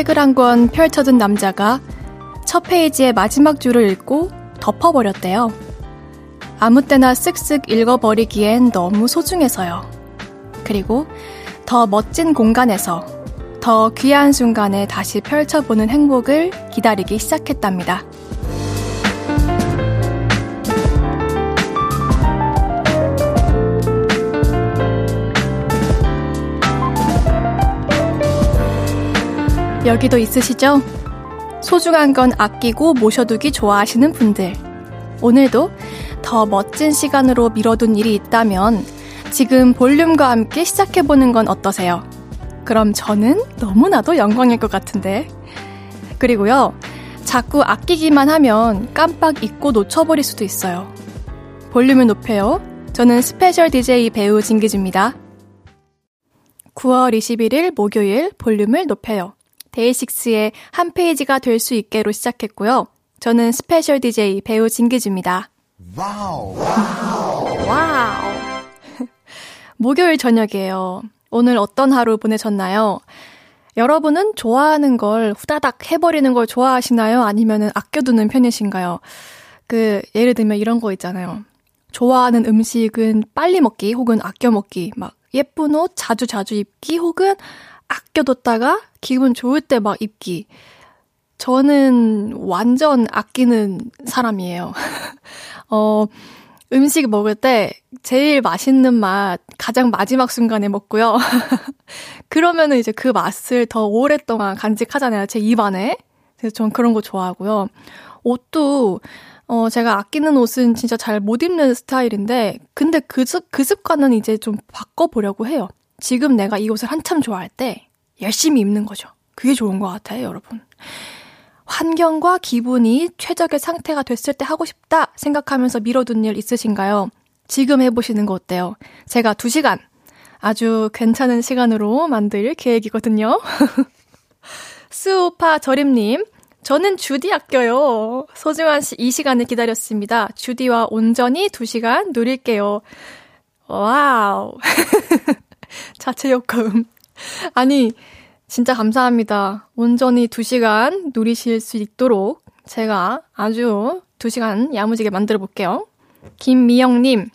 책을 한 권 펼쳐둔 남자가 첫 페이지의 마지막 줄을 읽고 덮어버렸대요. 아무 때나 쓱쓱 읽어버리기엔 너무 소중해서요. 그리고 더 멋진 공간에서 더 귀한 순간에 다시 펼쳐보는 행복을 기다리기 시작했답니다. 여기도 있으시죠? 소중한 건 아끼고 모셔두기 좋아하시는 분들. 오늘도 더 멋진 시간으로 미뤄둔 일이 있다면 지금 볼륨과 함께 시작해보는 건 어떠세요? 그럼 저는 너무나도 영광일 것 같은데. 그리고요, 자꾸 아끼기만 하면 깜빡 잊고 놓쳐버릴 수도 있어요. 볼륨을 높여요. 저는 스페셜 DJ 배우 진기주입니다. 9월 21일 목요일 볼륨을 높여요. 데이식스의 한 페이지가 될 수 있게로 시작했고요. 저는 스페셜 DJ 배우 진기주입니다. 와우. 와우. 목요일 저녁이에요. 오늘 어떤 하루 보내셨나요? 여러분은 좋아하는 걸 후다닥 해버리는 걸 좋아하시나요? 아니면 아껴두는 편이신가요? 그, 예를 들면 이런 거 있잖아요. 좋아하는 음식은 빨리 먹기 혹은 아껴 먹기, 막 예쁜 옷 자주 자주 입기 혹은 아껴뒀다가 기분 좋을 때 막 입기. 저는 완전 아끼는 사람이에요. 어, 음식 먹을 때 제일 맛있는 맛 가장 마지막 순간에 먹고요. 그러면은 이제 그 맛을 더 오랫동안 간직하잖아요. 제 입안에. 그래서 전 그런 거 좋아하고요. 옷도 어, 제가 아끼는 옷은 진짜 잘 못 입는 스타일인데, 근데 그, 그 습관은 이제 좀 바꿔보려고 해요. 지금 내가 이 옷을 한참 좋아할 때 열심히 입는 거죠. 그게 좋은 것 같아요, 여러분. 환경과 기분이 최적의 상태가 됐을 때 하고 싶다 생각하면서 미뤄둔 일 있으신가요? 지금 해보시는 거 어때요? 제가 2시간 아주 괜찮은 시간으로 만들 계획이거든요. 수우파 저림님, 저는 주디 아껴요. 소중한 이 시간을 기다렸습니다. 주디와 온전히 2시간 누릴게요. 와우. 자체 효과음. 아니, 진짜 감사합니다. 온전히 2시간 누리실 수 있도록 제가 아주 2시간 야무지게 만들어 볼게요. 김미영님,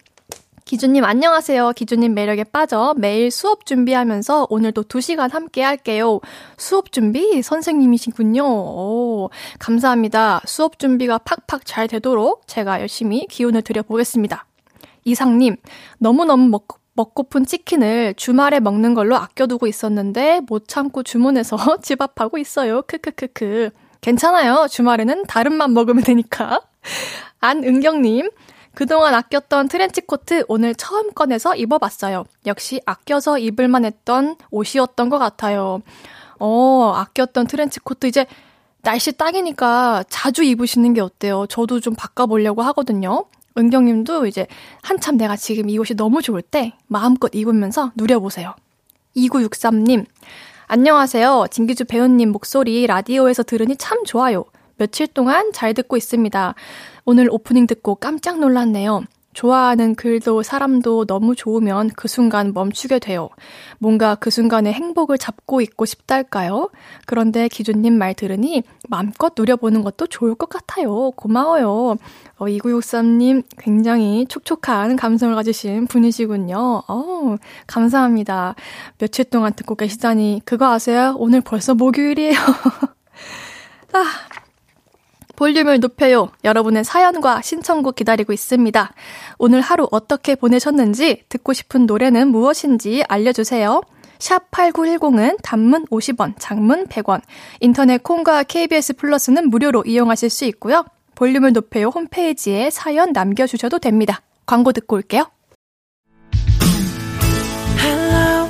기주님 안녕하세요. 기주님 매력에 빠져 매일 수업 준비하면서 오늘도 2시간 함께 할게요. 수업 준비 선생님이시군요. 오, 감사합니다. 수업 준비가 팍팍 잘 되도록 제가 열심히 기운을 드려보겠습니다. 이상님, 너무너무 먹고 먹고픈 치킨을 주말에 먹는 걸로 아껴두고 있었는데 못 참고 주문해서 집앞하고 있어요. 크크크크. 괜찮아요. 주말에는 다른 맛 먹으면 되니까. 안은경님, 그동안 아꼈던 트렌치코트 오늘 처음 꺼내서 입어봤어요. 역시 아껴서 입을만 했던 옷이었던 것 같아요. 어, 아꼈던 트렌치코트 이제 날씨 딱이니까 자주 입으시는 게 어때요? 저도 좀 바꿔보려고 하거든요. 은경님도 이제 한참 내가 지금 이 옷이 너무 좋을 때 마음껏 입으면서 누려보세요. 2963님, 안녕하세요. 진기주 배우님 목소리 라디오에서 들으니 참 좋아요. 며칠 동안 잘 듣고 있습니다. 오늘 오프닝 듣고 깜짝 놀랐네요. 좋아하는 글도 사람도 너무 좋으면 그 순간 멈추게 돼요. 뭔가 그 순간에 행복을 잡고 있고 싶달까요? 그런데 기준님 말 들으니 마음껏 누려보는 것도 좋을 것 같아요. 고마워요. 어, 2963님 굉장히 촉촉한 감성을 가지신 분이시군요. 어, 감사합니다. 며칠 동안 듣고 계시다니 그거 아세요? 오늘 벌써 목요일이에요. 아, 볼륨을 높여요. 여러분의 사연과 신청곡 기다리고 있습니다. 오늘 하루 어떻게 보내셨는지, 듣고 싶은 노래는 무엇인지 알려주세요. 샵 8910은 단문 50원, 장문 100원, 인터넷 콩과 KBS 플러스는 무료로 이용하실 수 있고요. 볼륨을 높여요 홈페이지에 사연 남겨주셔도 됩니다. 광고 듣고 올게요. Hello,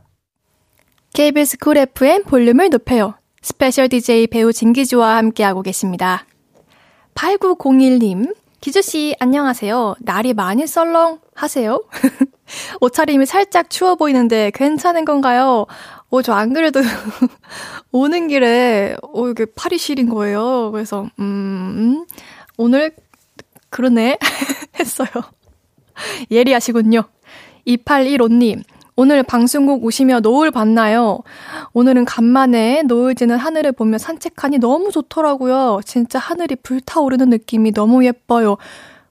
KBS 쿨 FM 볼륨을 높여요. 스페셜 DJ 배우 진기주와 함께하고 계십니다. 8901님, 기주씨, 안녕하세요. 날이 많이 썰렁 하세요? 옷차림이 살짝 추워 보이는데 괜찮은 건가요? 어, 저 안 그래도 오는 길에, 어, 이게 팔이 시린 거예요. 그래서, 음, 오늘, 그러네. 했어요. 예리하시군요. 2815님, 오늘 방송국 오시며 노을 봤나요? 오늘은 간만에 노을 지는 하늘을 보며 산책하니 너무 좋더라고요. 진짜 하늘이 불타오르는 느낌이 너무 예뻐요.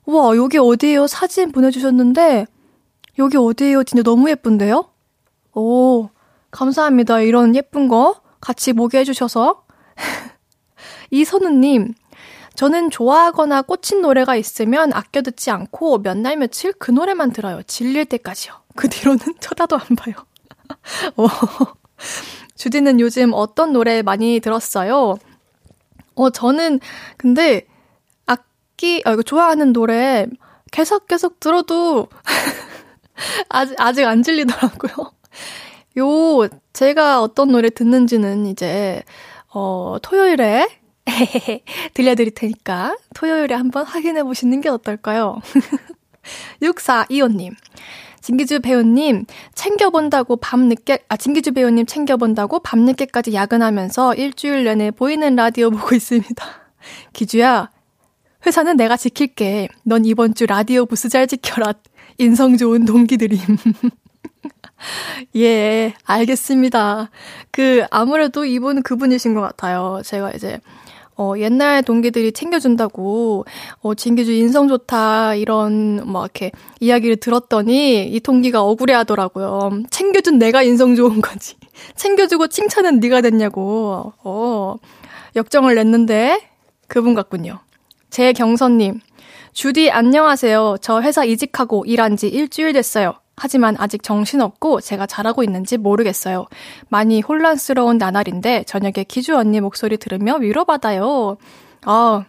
우와, 여기 어디에요? 사진 보내주셨는데, 여기 어디에요? 진짜 너무 예쁜데요? 오, 감사합니다. 이런 예쁜 거 같이 보게 해주셔서. 이선우님, 저는 좋아하거나 꽂힌 노래가 있으면 아껴 듣지 않고 몇 날 며칠 그 노래만 들어요. 질릴 때까지요. 그 뒤로는 쳐다도 안 봐요. 어, 주디는 요즘 어떤 노래 많이 들었어요? 어, 저는 근데 악기, 아, 이거 좋아하는 노래 계속 계속 들어도 아직, 아직 안 질리더라고요. 요, 제가 어떤 노래 듣는지는 이제, 어, 토요일에 들려드릴 테니까 토요일에 한번 확인해 보시는 게 어떨까요? 6425님. 진기주 배우님, 챙겨본다고 밤늦게, 아, 진기주 배우님 챙겨본다고 밤늦게까지 야근하면서 일주일 내내 보이는 라디오 보고 있습니다. 기주야, 회사는 내가 지킬게. 넌 이번 주 라디오 부스 잘 지켜라. 인성 좋은 동기들임. 예, 알겠습니다. 그, 아무래도 이분 그분이신 것 같아요. 제가 이제, 어, 옛날 동기들이 챙겨준다고, 어, 진기주 인성 좋다, 이런, 뭐, 이렇게 이야기를 들었더니, 이 동기가 억울해 하더라고요. 챙겨준 내가 인성 좋은 거지. 챙겨주고 칭찬은 네가 됐냐고, 어, 역정을 냈는데, 그분 같군요. 제 경선님, 주디 안녕하세요. 저 회사 이직하고 일한 지 일주일 됐어요. 하지만 아직 정신없고 제가 잘하고 있는지 모르겠어요. 많이 혼란스러운 나날인데 저녁에 기주 언니 목소리 들으며 위로받아요. 아,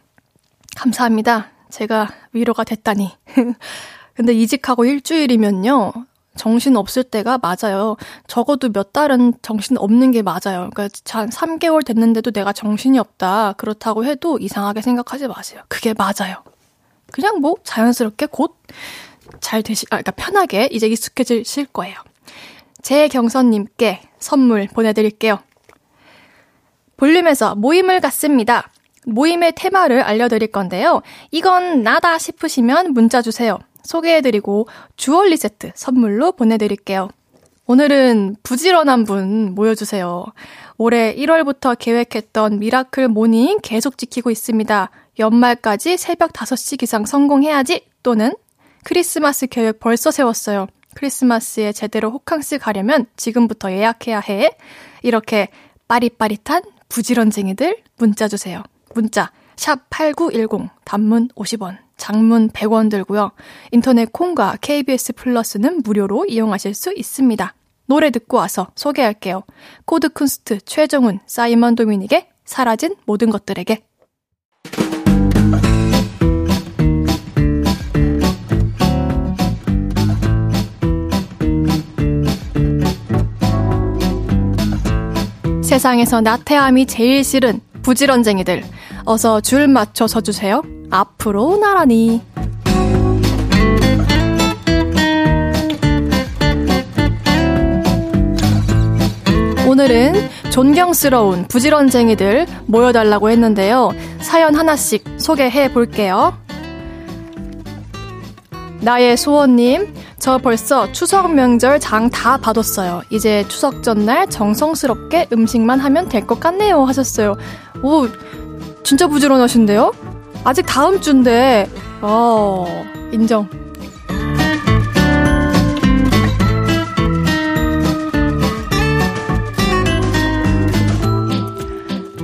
감사합니다. 제가 위로가 됐다니. 근데 이직하고 일주일이면요. 정신 없을 때가 맞아요. 적어도 몇 달은 정신 없는 게 맞아요. 그러니까 한 3개월 됐는데도 내가 정신이 없다. 그렇다고 해도 이상하게 생각하지 마세요. 그게 맞아요. 그냥 뭐 자연스럽게 곧 잘 되시, 아, 그러니까 편하게 이제 익숙해지실 거예요. 제경선님께 선물 보내드릴게요. 볼륨에서 모임을 갖습니다. 모임의 테마를 알려드릴 건데요. 이건 나다 싶으시면 문자 주세요. 소개해드리고 주얼리 세트 선물로 보내드릴게요. 오늘은 부지런한 분 모여주세요. 올해 1월부터 계획했던 miracle morning 계속 지키고 있습니다. 연말까지 새벽 5시 이상 성공해야지 또는 크리스마스 계획 벌써 세웠어요. 크리스마스에 제대로 호캉스 가려면 지금부터 예약해야 해. 이렇게 빠릿빠릿한 부지런쟁이들 문자 주세요. 문자 샵 8910 단문 50원, 장문 100원 들고요. 인터넷 콩과 KBS 플러스는 무료로 이용하실 수 있습니다. 노래 듣고 와서 소개할게요. 코드 쿤스트 최정훈, 사이먼 도미닉의 사라진 모든 것들에게 세상에서 나태함이 제일 싫은 부지런쟁이들. 어서 줄 맞춰 서주세요. 앞으로 나란히. 오늘은 존경스러운 부지런쟁이들 모여달라고 했는데요. 사연 하나씩 소개해 볼게요. 나의 소원님, 저 벌써 추석 명절 장 다 받았어요. 이제 추석 전날 정성스럽게 음식만 하면 될 것 같네요. 하셨어요. 오, 진짜 부지런하신데요? 아직 다음 주인데, 어, 인정.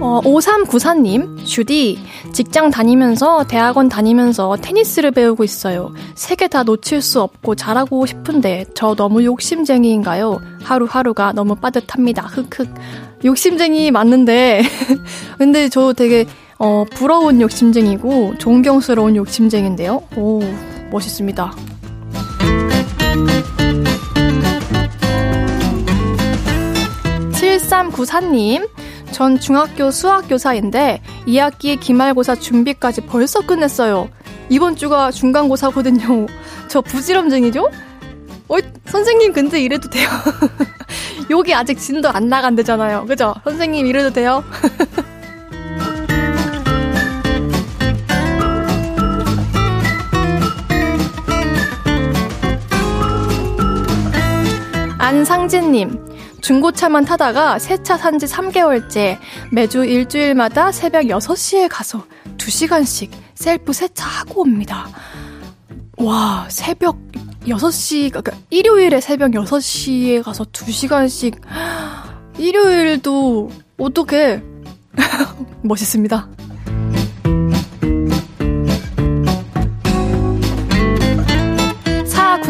어, 5394님, 슈디, 직장 다니면서 대학원 다니면서 테니스를 배우고 있어요. 세 개 다 놓칠 수 없고 잘하고 싶은데 저 너무 욕심쟁이인가요? 하루하루가 너무 빠듯합니다. 흑흑. 욕심쟁이 맞는데 근데 저 되게 어, 부러운 욕심쟁이고 존경스러운 욕심쟁인데요. 오, 멋있습니다. 7394님, 전 중학교 수학교사인데 2학기 기말고사 준비까지 벌써 끝냈어요. 이번 주가 중간고사거든요. 저 부지런쟁이죠? 어, 선생님 근데 이래도 돼요. 여기 아직 진도 안 나간대잖아요. 그죠? 선생님 이래도 돼요? 안상진님, 중고차만 타다가 새 차 산 지 3개월째 매주 일주일마다 새벽 6시에 가서 2시간씩 셀프 세차 하고 옵니다. 와, 새벽 6시, 그러니까 일요일에 새벽 6시에 가서 2시간씩 일요일도 어떻게 멋있습니다.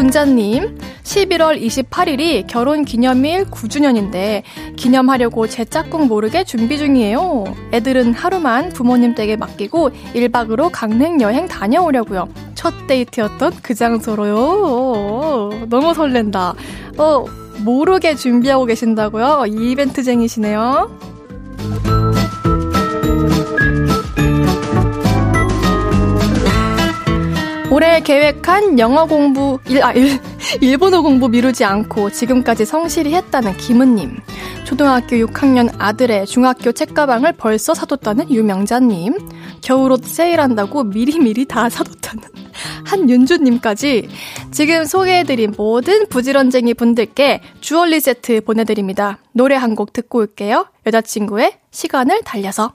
사군자님, 11월 28일이 결혼 기념일 9주년인데 기념하려고 제 짝꿍 모르게 준비 중이에요. 애들은 하루만 부모님 댁에 맡기고 1박으로 강릉 여행 다녀오려고요. 첫 데이트였던 그 장소로요. 너무 설렌다. 어, 모르게 준비하고 계신다고요? 이벤트쟁이시네요. 올해 계획한 영어 공부, 일, 아, 일, 일본어 공부 미루지 않고 지금까지 성실히 했다는 김은님. 초등학교 6학년 아들의 중학교 책가방을 벌써 사뒀다는 유명자님. 겨울옷 세일한다고 미리미리 다 사뒀다는 한윤주님까지 지금 소개해드린 모든 부지런쟁이 분들께 주얼리 세트 보내드립니다. 노래 한 곡 듣고 올게요. 여자친구의 시간을 달려서.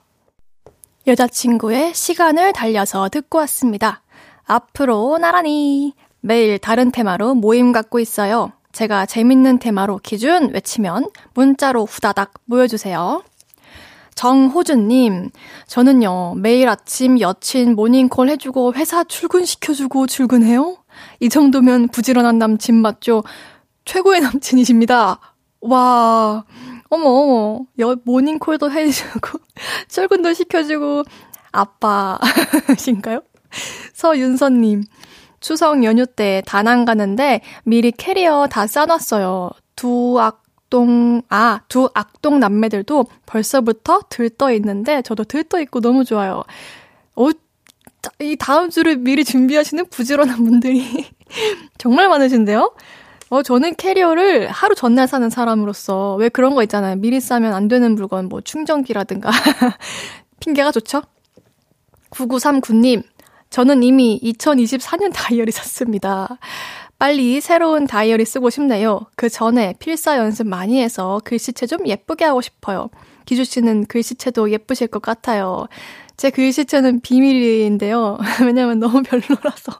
여자친구의 시간을 달려서 듣고 왔습니다. 앞으로 나란히 매일 다른 테마로 모임 갖고 있어요. 제가 재밌는 테마로 기준 외치면 문자로 후다닥 모여주세요. 정호준님, 저는요, 매일 아침 여친 모닝콜 해주고 회사 출근시켜주고 출근해요? 이 정도면 부지런한 남친 맞죠? 최고의 남친이십니다. 와, 어머, 어머, 여, 모닝콜도 해주고, 출근도 시켜주고, 아빠신가요? 서윤서님, 추석 연휴 때 다낭 가는데 미리 캐리어 다 싸놨어요. 두 악동, 아, 두 악동 남매들도 벌써부터 들떠 있는데 저도 들떠 있고 너무 좋아요. 어, 이 다음 주를 미리 준비하시는 부지런한 분들이 정말 많으신데요? 어, 저는 캐리어를 하루 전날 사는 사람으로서 왜 그런 거 있잖아요. 미리 싸면 안 되는 물건, 뭐 충전기라든가. 핑계가 좋죠? 9939님, 저는 이미 2024년 다이어리 샀습니다. 빨리 새로운 다이어리 쓰고 싶네요. 그 전에 필사 연습 많이 해서 글씨체 좀 예쁘게 하고 싶어요. 기주 씨는 글씨체도 예쁘실 것 같아요. 제 글씨체는 비밀인데요. 왜냐면 너무 별로라서.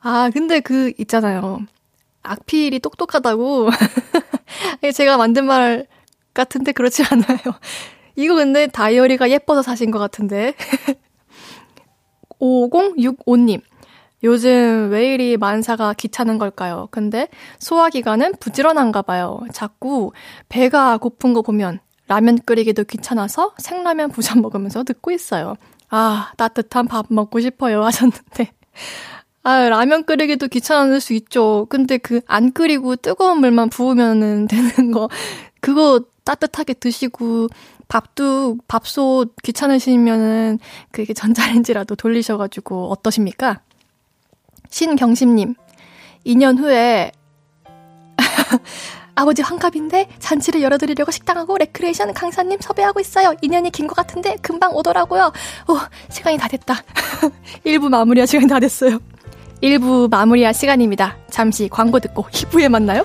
아, 근데 그 있잖아요. 악필이 똑똑하다고. 제가 만든 말 같은데 그렇지 않아요. 이거 근데 다이어리가 예뻐서 사신 것 같은데. 5065님. 요즘 왜 이리 만사가 귀찮은 걸까요? 근데 소화기관은 부지런한가 봐요. 자꾸 배가 고픈 거 보면 라면 끓이기도 귀찮아서 생라면 부자 먹으면서 듣고 있어요. 아, 따뜻한 밥 먹고 싶어요 하셨는데. 아, 라면 끓이기도 귀찮을 수 있죠. 근데 그 안 끓이고 뜨거운 물만 부으면 되는 거, 그거 따뜻하게 드시고 밥도 밥솥 귀찮으시면은 그게 전자레인지라도 돌리셔가지고 어떠십니까? 신경심님, 2년 후에 아버지 환갑인데 잔치를 열어드리려고 식당하고 레크레이션 강사님 섭외하고 있어요. 2년이 긴 것 같은데 금방 오더라고요. 오, 시간이 다 됐다. 1부 마무리할 시간이 다 됐어요. 1부 마무리할 시간입니다. 잠시 광고 듣고 2부에 만나요.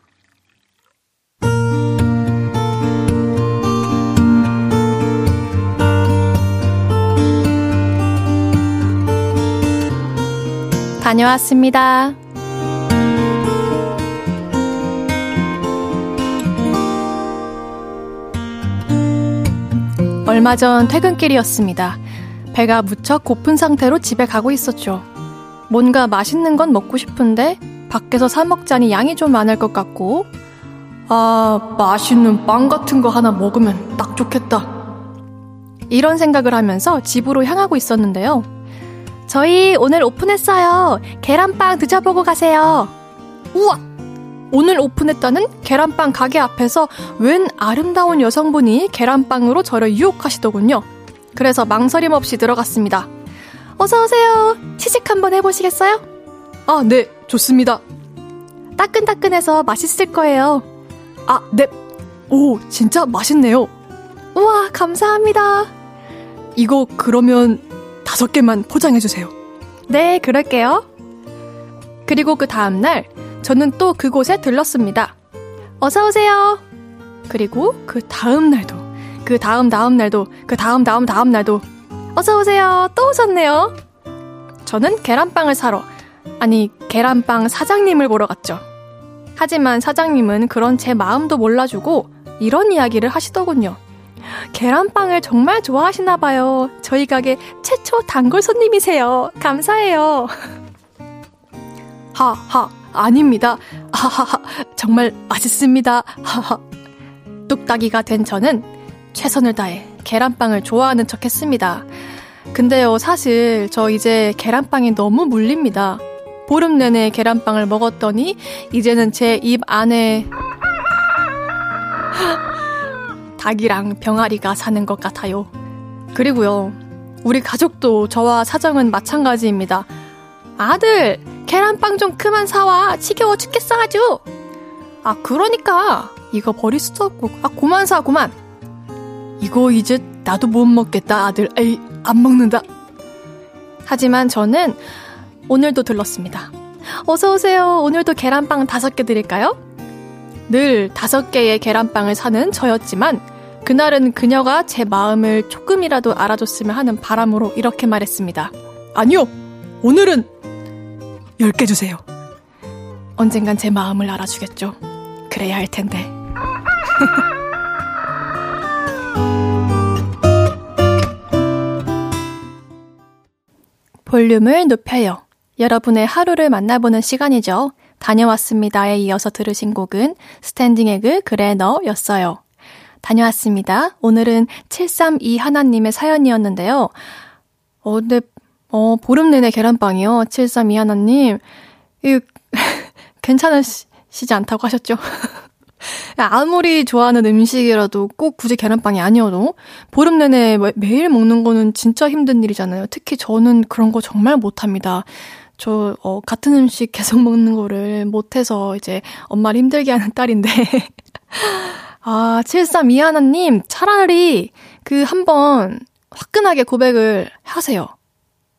다녀왔습니다. 얼마 전 퇴근길이었습니다. 배가 무척 고픈 상태로 집에 가고 있었죠. 뭔가 맛있는 건 먹고 싶은데 밖에서 사 먹자니 양이 좀 많을 것 같고 아, 맛있는 빵 같은 거 하나 먹으면 딱 좋겠다. 이런 생각을 하면서 집으로 향하고 있었는데요. 저희 오늘 오픈했어요. 계란빵 드셔보고 가세요. 우와! 오늘 오픈했다는 계란빵 가게 앞에서 웬 아름다운 여성분이 계란빵으로 저를 유혹하시더군요. 그래서 망설임 없이 들어갔습니다. 어서오세요. 취식 한번 해보시겠어요? 아, 네, 좋습니다. 따끈따끈해서 맛있을 거예요. 아, 네. 오, 진짜 맛있네요. 우와, 감사합니다. 이거 그러면 다섯 개만 포장해주세요. 네, 그럴게요. 그리고 그 다음날, 저는 또 그곳에 들렀습니다. 어서오세요. 그리고 그 다음날도, 그 다음 다음 날도, 그 다음 다음 다음 날도, 어서오세요. 또 오셨네요. 저는 계란빵을 사러, 아니, 계란빵 사장님을 보러 갔죠. 하지만 사장님은 그런 제 마음도 몰라주고 이런 이야기를 하시더군요. 계란빵을 정말 좋아하시나 봐요. 저희 가게 최초 단골 손님이세요. 감사해요. 하하, 아닙니다. 하하하, 정말 맛있습니다. 하하. 뚝딱이가 된 저는 최선을 다해 계란빵을 좋아하는 척 했습니다. 근데요, 사실 저 이제 계란빵이 너무 물립니다. 보름 내내 계란빵을 먹었더니 이제는 제 입 안에 닭이랑 병아리가 사는 것 같아요. 그리고요, 우리 가족도 저와 사정은 마찬가지입니다. 아들, 계란빵 좀 그만 사와. 지겨워 죽겠어 아주. 아, 그러니까 이거 버릴 수도 없고. 아, 고만 사, 고만. 이거 이제 나도 못 먹겠다, 아들. 에이, 안 먹는다. 하지만 저는 오늘도 들렀습니다. 어서오세요. 오늘도 계란빵 다섯 개 드릴까요? 늘 다섯 개의 계란빵을 사는 저였지만, 그날은 그녀가 제 마음을 조금이라도 알아줬으면 하는 바람으로 이렇게 말했습니다. 아니요! 오늘은 열개 주세요. 언젠간 제 마음을 알아주겠죠. 그래야 할 텐데. 볼륨을 높여요. 여러분의 하루를 만나보는 시간이죠. 다녀왔습니다에 이어서 들으신 곡은 스탠딩 에그 그래 너였어요. 다녀왔습니다. 오늘은 732 하나님의 사연이었는데요. 어, 근데, 어, 보름 내내 계란빵이요. 732 하나님. 이, 괜찮으시지 않다고 하셨죠? 아무리 좋아하는 음식이라도 꼭 굳이 계란빵이 아니어도 보름 내내 매일 먹는 거는 진짜 힘든 일이잖아요. 특히 저는 그런 거 정말 못합니다. 저, 어, 같은 음식 계속 먹는 거를 못해서 이제 엄마를 힘들게 하는 딸인데. 아, 73 이하나님, 차라리 그 한번 화끈하게 고백을 하세요.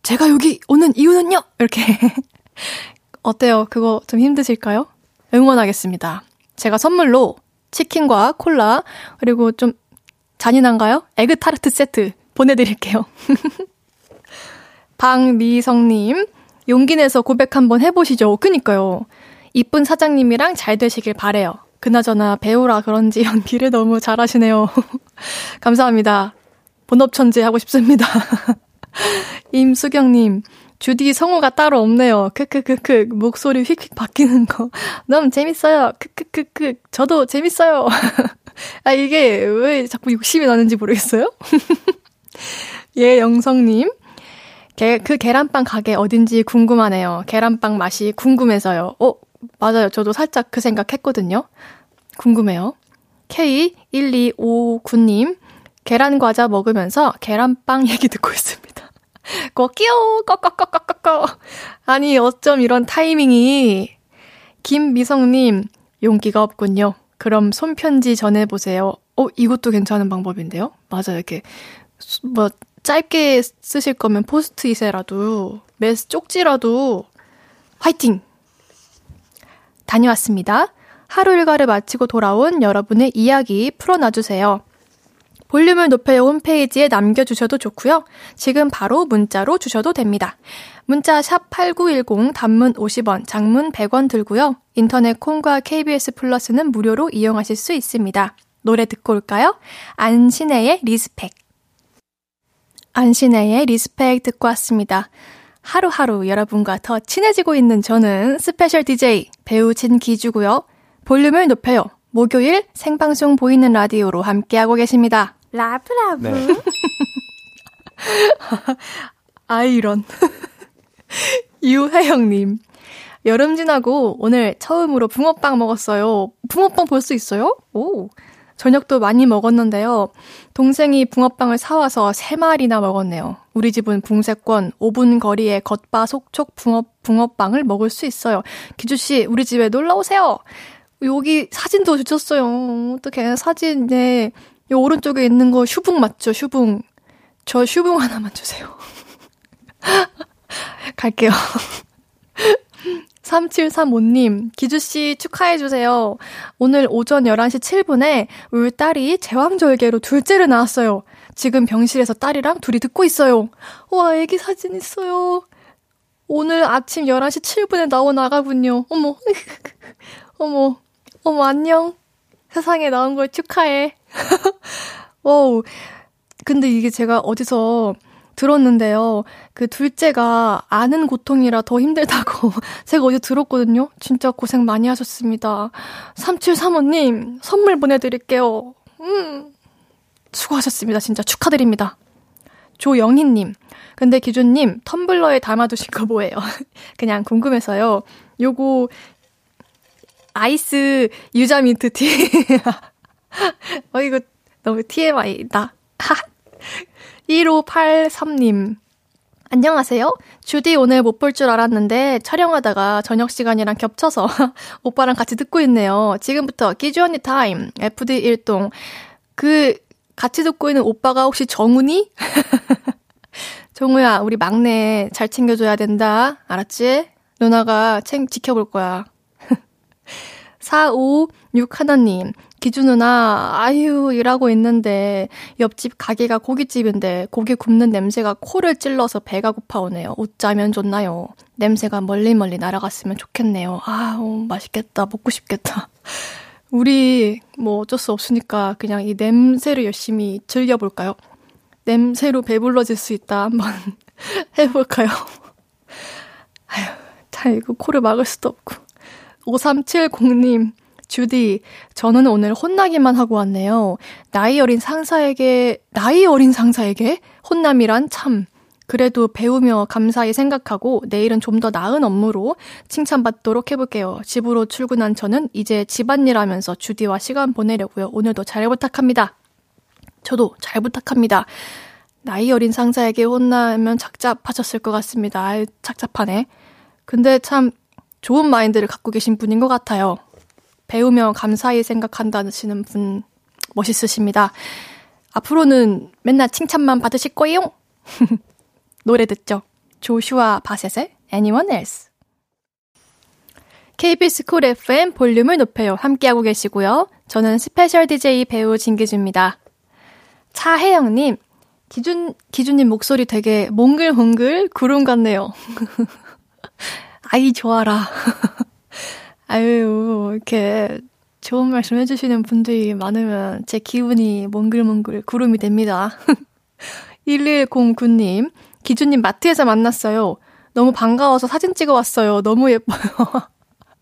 제가 여기 오는 이유는요? 이렇게. 어때요? 그거 좀 힘드실까요? 응원하겠습니다. 제가 선물로 치킨과 콜라, 그리고 좀 잔인한가요? 에그 타르트 세트 보내드릴게요. 방미성님, 용기 내서 고백 한번 해보시죠. 그니까요. 이쁜 사장님이랑 잘 되시길 바래요. 그나저나 배우라 그런지 연기를 너무 잘하시네요. 감사합니다. 본업천재 하고 싶습니다. 임수경님, 주디 성우가 따로 없네요. 크크크크, 목소리 휙휙 바뀌는 거. 너무 재밌어요. 크크크크, 저도 재밌어요. 아, 이게 왜 자꾸 욕심이 나는지 모르겠어요? 예, 영성님. 게, 그 계란빵 가게 어딘지 궁금하네요. 계란빵 맛이 궁금해서요. 어, 맞아요. 저도 살짝 그 생각 했거든요. 궁금해요. K1259님, 계란 과자 먹으면서 계란빵 얘기 듣고 있습니다. 꼬끼요, 꺼꺼꺼꺼꺼꺼. 아니, 어쩜 이런 타이밍이. 김미성님, 용기가 없군요. 그럼 손편지 전해보세요. 어, 이것도 괜찮은 방법인데요? 맞아요. 이렇게, 뭐, 짧게 쓰실 거면 포스트잇에라도, 메스 쪽지라도, 화이팅! 다녀왔습니다. 하루 일과를 마치고 돌아온 여러분의 이야기 풀어놔주세요. 볼륨을 높여 홈페이지에 남겨주셔도 좋고요. 지금 바로 문자로 주셔도 됩니다. 문자 샵 8910 단문 50원, 장문 100원 들고요. 인터넷 콩과 KBS 플러스는 무료로 이용하실 수 있습니다. 노래 듣고 올까요? 안신애의 Respect. 안신애의 Respect 듣고 왔습니다. 하루하루 여러분과 더 친해지고 있는 저는 스페셜 DJ 배우 진기주고요. 볼륨을 높여요. 목요일 생방송 보이는 라디오로 함께하고 계십니다. Love love. 네. 아이런. 유혜영님. 여름 지나고 오늘 처음으로 붕어빵 먹었어요. 붕어빵 볼 수 있어요? 오. 저녁도 많이 먹었는데요. 동생이 붕어빵을 사와서 3마리나 먹었네요. 우리 집은 붕세권 5분 거리에 겉바 속촉 붕어, 붕어빵을 먹을 수 있어요. 기주씨, 우리 집에 놀러 오세요! 여기 사진도 주셨어요. 어떻게 사진에 이 오른쪽에 있는 거 슈붕 맞죠? 슈붕. 저 슈붕 하나만 주세요. 갈게요. 3735님, 기주씨 축하해주세요. 오늘 오전 11시 7분에 울 딸이 제왕절개로 둘째를 낳았어요. 지금 병실에서 딸이랑 둘이 듣고 있어요. 와, 애기 사진 있어요. 오늘 아침 11시 7분에 나온 아가군요. 어머, 어머, 어머, 안녕. 세상에 나온 걸 축하해. Wow. 근데 이게 제가 어디서 들었는데요. 그 둘째가 아는 고통이라 더 힘들다고 제가 어제 들었거든요. 진짜 고생 많이 하셨습니다. 3735님, 선물 보내드릴게요. 음, 수고하셨습니다. 진짜 축하드립니다. 조영희님, 근데 기주님, 텀블러에 담아두신 거 뭐예요? 그냥 궁금해서요. 요거, 아이스 유자 민트 티. 어, 이거 너무 TMI다. 1583님. 안녕하세요. 쭈디 오늘 못 볼 줄 알았는데 촬영하다가 저녁 시간이랑 겹쳐서 오빠랑 같이 듣고 있네요. 지금부터 끼주 언니 타임, FD 일동. 그, 같이 듣고 있는 오빠가 혹시 정훈이? 정우야, 우리 막내 잘 챙겨줘야 된다. 알았지? 누나가 챙, 지켜볼 거야. 456 하나님, 기준 누나, 아유, 일하고 있는데, 옆집 가게가 고깃집인데, 고기 굽는 냄새가 코를 찔러서 배가 고파오네요. 옷자면 좋나요? 냄새가 멀리 멀리 날아갔으면 좋겠네요. 아우, 맛있겠다. 먹고 싶겠다. 우리, 뭐 어쩔 수 없으니까 그냥 이 냄새를 열심히 즐겨볼까요? 냄새로 배불러질 수 있다. 한번 해볼까요? 아휴, 참, 이거 코를 막을 수도 없고. 5370님, 주디, 저는 오늘 혼나기만 하고 왔네요. 나이 어린 상사에게, 나이 어린 상사에게 혼남이란 참. 그래도 배우며 감사히 생각하고 내일은 좀 더 나은 업무로 칭찬받도록 해볼게요. 집으로 출근한 저는 이제 집안일 하면서 주디와 시간 보내려고요. 오늘도 잘 부탁합니다. 저도 잘 부탁합니다. 나이 어린 상사에게 혼나면 착잡하셨을 것 같습니다. 아유, 착잡하네. 근데 참 좋은 마인드를 갖고 계신 분인 것 같아요. 배우며 감사히 생각한다시는 분 멋있으십니다. 앞으로는 맨날 칭찬만 받으실 거예요? 노래 듣죠. 조슈아 바셋의 Anyone Else. KBS 쿨 FM 볼륨을 높여요. 함께하고 계시고요. 저는 스페셜 DJ 배우 진기주입니다. 차혜영님, 기준, 기준님 목소리 되게 몽글몽글 구름 같네요. 아이, 좋아라. 아유, 이렇게 좋은 말씀 해주시는 분들이 많으면 제 기분이 몽글몽글 구름이 됩니다. 1109님, 기준님 마트에서 만났어요. 너무 반가워서 사진 찍어 왔어요. 너무 예뻐요.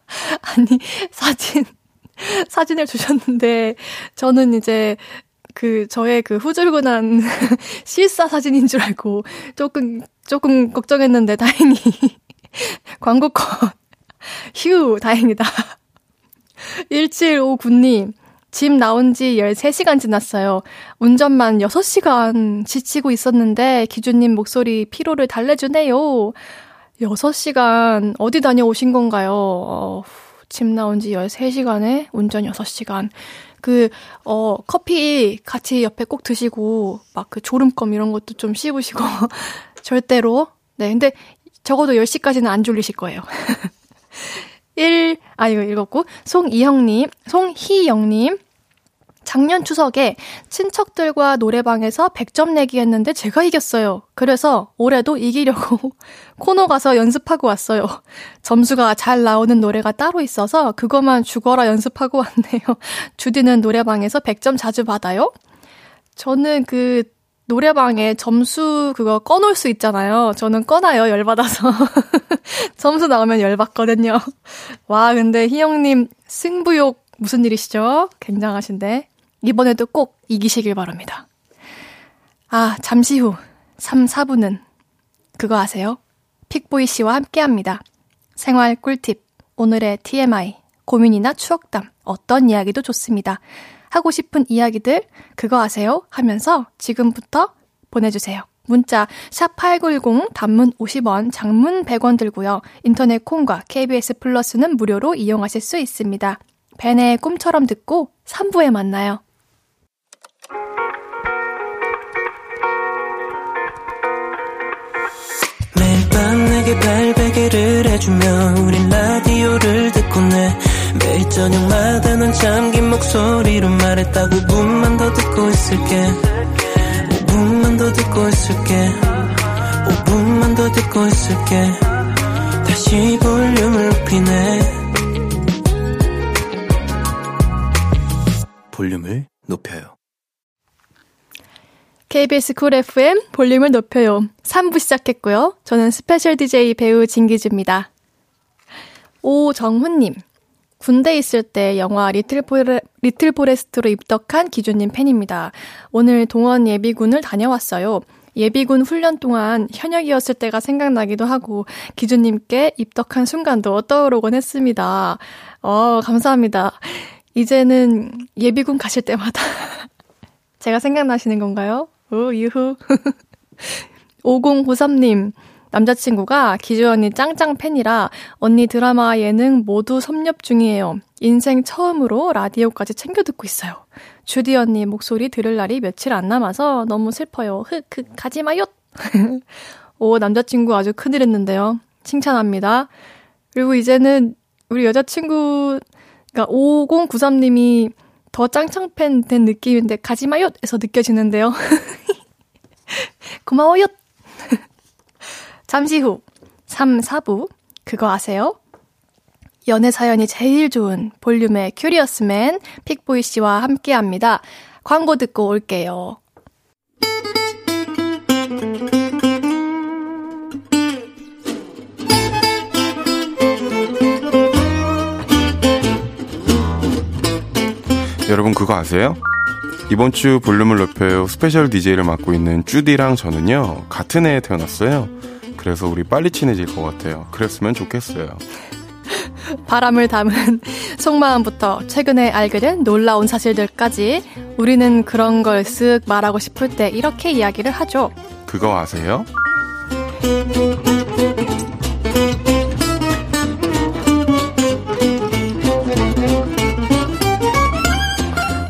아니, 사진, 사진을 주셨는데, 저는 이제 그, 저의 그 후줄근한 실사 사진인 줄 알고 조금, 조금 걱정했는데 다행히 광고 컷 휴, 다행이다. 1759님, 집 나온 지 13시간 지났어요. 운전만 6시간 지치고 있었는데, 기준님 목소리 피로를 달래주네요. 6시간, 어디 다녀오신 건가요? 어, 집 나온 지 13시간에 운전 6시간. 그, 어, 커피 같이 옆에 꼭 드시고, 막 그 졸음껌 이런 것도 좀 씹으시고, 절대로. 네, 근데 적어도 10시까지는 안 졸리실 거예요. 1, 아, 이거 읽었고, 송이형님, 송희영님, 작년 추석에 친척들과 노래방에서 100점 내기 했는데 제가 이겼어요. 그래서 올해도 이기려고 코너 가서 연습하고 왔어요. 점수가 잘 나오는 노래가 따로 있어서 그것만 죽어라 연습하고 왔네요. 주디는 노래방에서 100점 자주 받아요? 저는 그 노래방에 점수 그거 꺼놓을 수 있잖아요. 저는 꺼놔요, 열받아서. 점수 나오면 열받거든요. 와, 근데 희영님 승부욕 무슨 일이시죠? 굉장하신데. 이번에도 꼭 이기시길 바랍니다. 아, 잠시 후 3, 4부는 그거 아세요? 픽보이 씨와 함께 합니다. 생활 꿀팁, 오늘의 TMI, 고민이나 추억담, 어떤 이야기도 좋습니다. 하고 싶은 이야기들, 그거 아세요? 하면서 지금부터 보내주세요. 문자 샵8910 단문 50원, 장문 100원 들고요. 인터넷 콩과 KBS 플러스는 무료로 이용하실 수 있습니다. 벤의 꿈처럼 듣고 3부에 만나요. 매일 밤 내게 발베개를 해주며 우린 라디오를 듣고 내 저녁마다 넌 잠긴 목소리로 말했다 5분만 더 듣고 있을게 5분만 더 듣고 있을게 5분만 더 듣고 있을게 다시 볼륨을 높이네 볼륨을 높여요. KBS 쿨 FM 볼륨을 높여요. 3부 시작했고요. 저는 스페셜 DJ 배우 진기주입니다. 오정훈님. 군대 있을 때 영화 리틀, 포레, 리틀 포레스트로 입덕한 기주님 팬입니다. 오늘 동원 예비군을 다녀왔어요. 예비군 훈련 동안 현역이었을 때가 생각나기도 하고 기주님께 입덕한 순간도 떠오르곤 했습니다. 어, 감사합니다. 이제는 예비군 가실 때마다 제가 생각나시는 건가요? 오, 유후. 5093님, 남자친구가 기주 언니 짱짱 팬이라 언니 드라마 예능 모두 섭렵 중이에요. 인생 처음으로 라디오까지 챙겨 듣고 있어요. 주디 언니 목소리 들을 날이 며칠 안 남아서 너무 슬퍼요. 흑, 흑, 가지 마요! 오, 남자친구 아주 큰일 했는데요. 칭찬합니다. 그리고 이제는 우리 여자친구 그러니까 5093님이 더 짱짱팬 된 느낌인데 가지 마요! 에서 느껴지는데요. 고마워요! 잠시 후 3, 4부 그거 아세요? 연애 사연이 제일 좋은 볼륨의 큐리어스맨 픽보이 씨와 함께 합니다. 광고 듣고 올게요. 여러분 그거 아세요? 이번 주 볼륨을 높여요 스페셜 DJ를 맡고 있는 쭈디랑 저는요 같은 해에 태어났어요. 그래서 우리 빨리 친해질 것 같아요. 그랬으면 좋겠어요. 바람을 담은 속마음부터 최근에 알게 된 놀라운 사실들까지 우리는 그런 걸 쓱 말하고 싶을 때 이렇게 이야기를 하죠. 그거 아세요?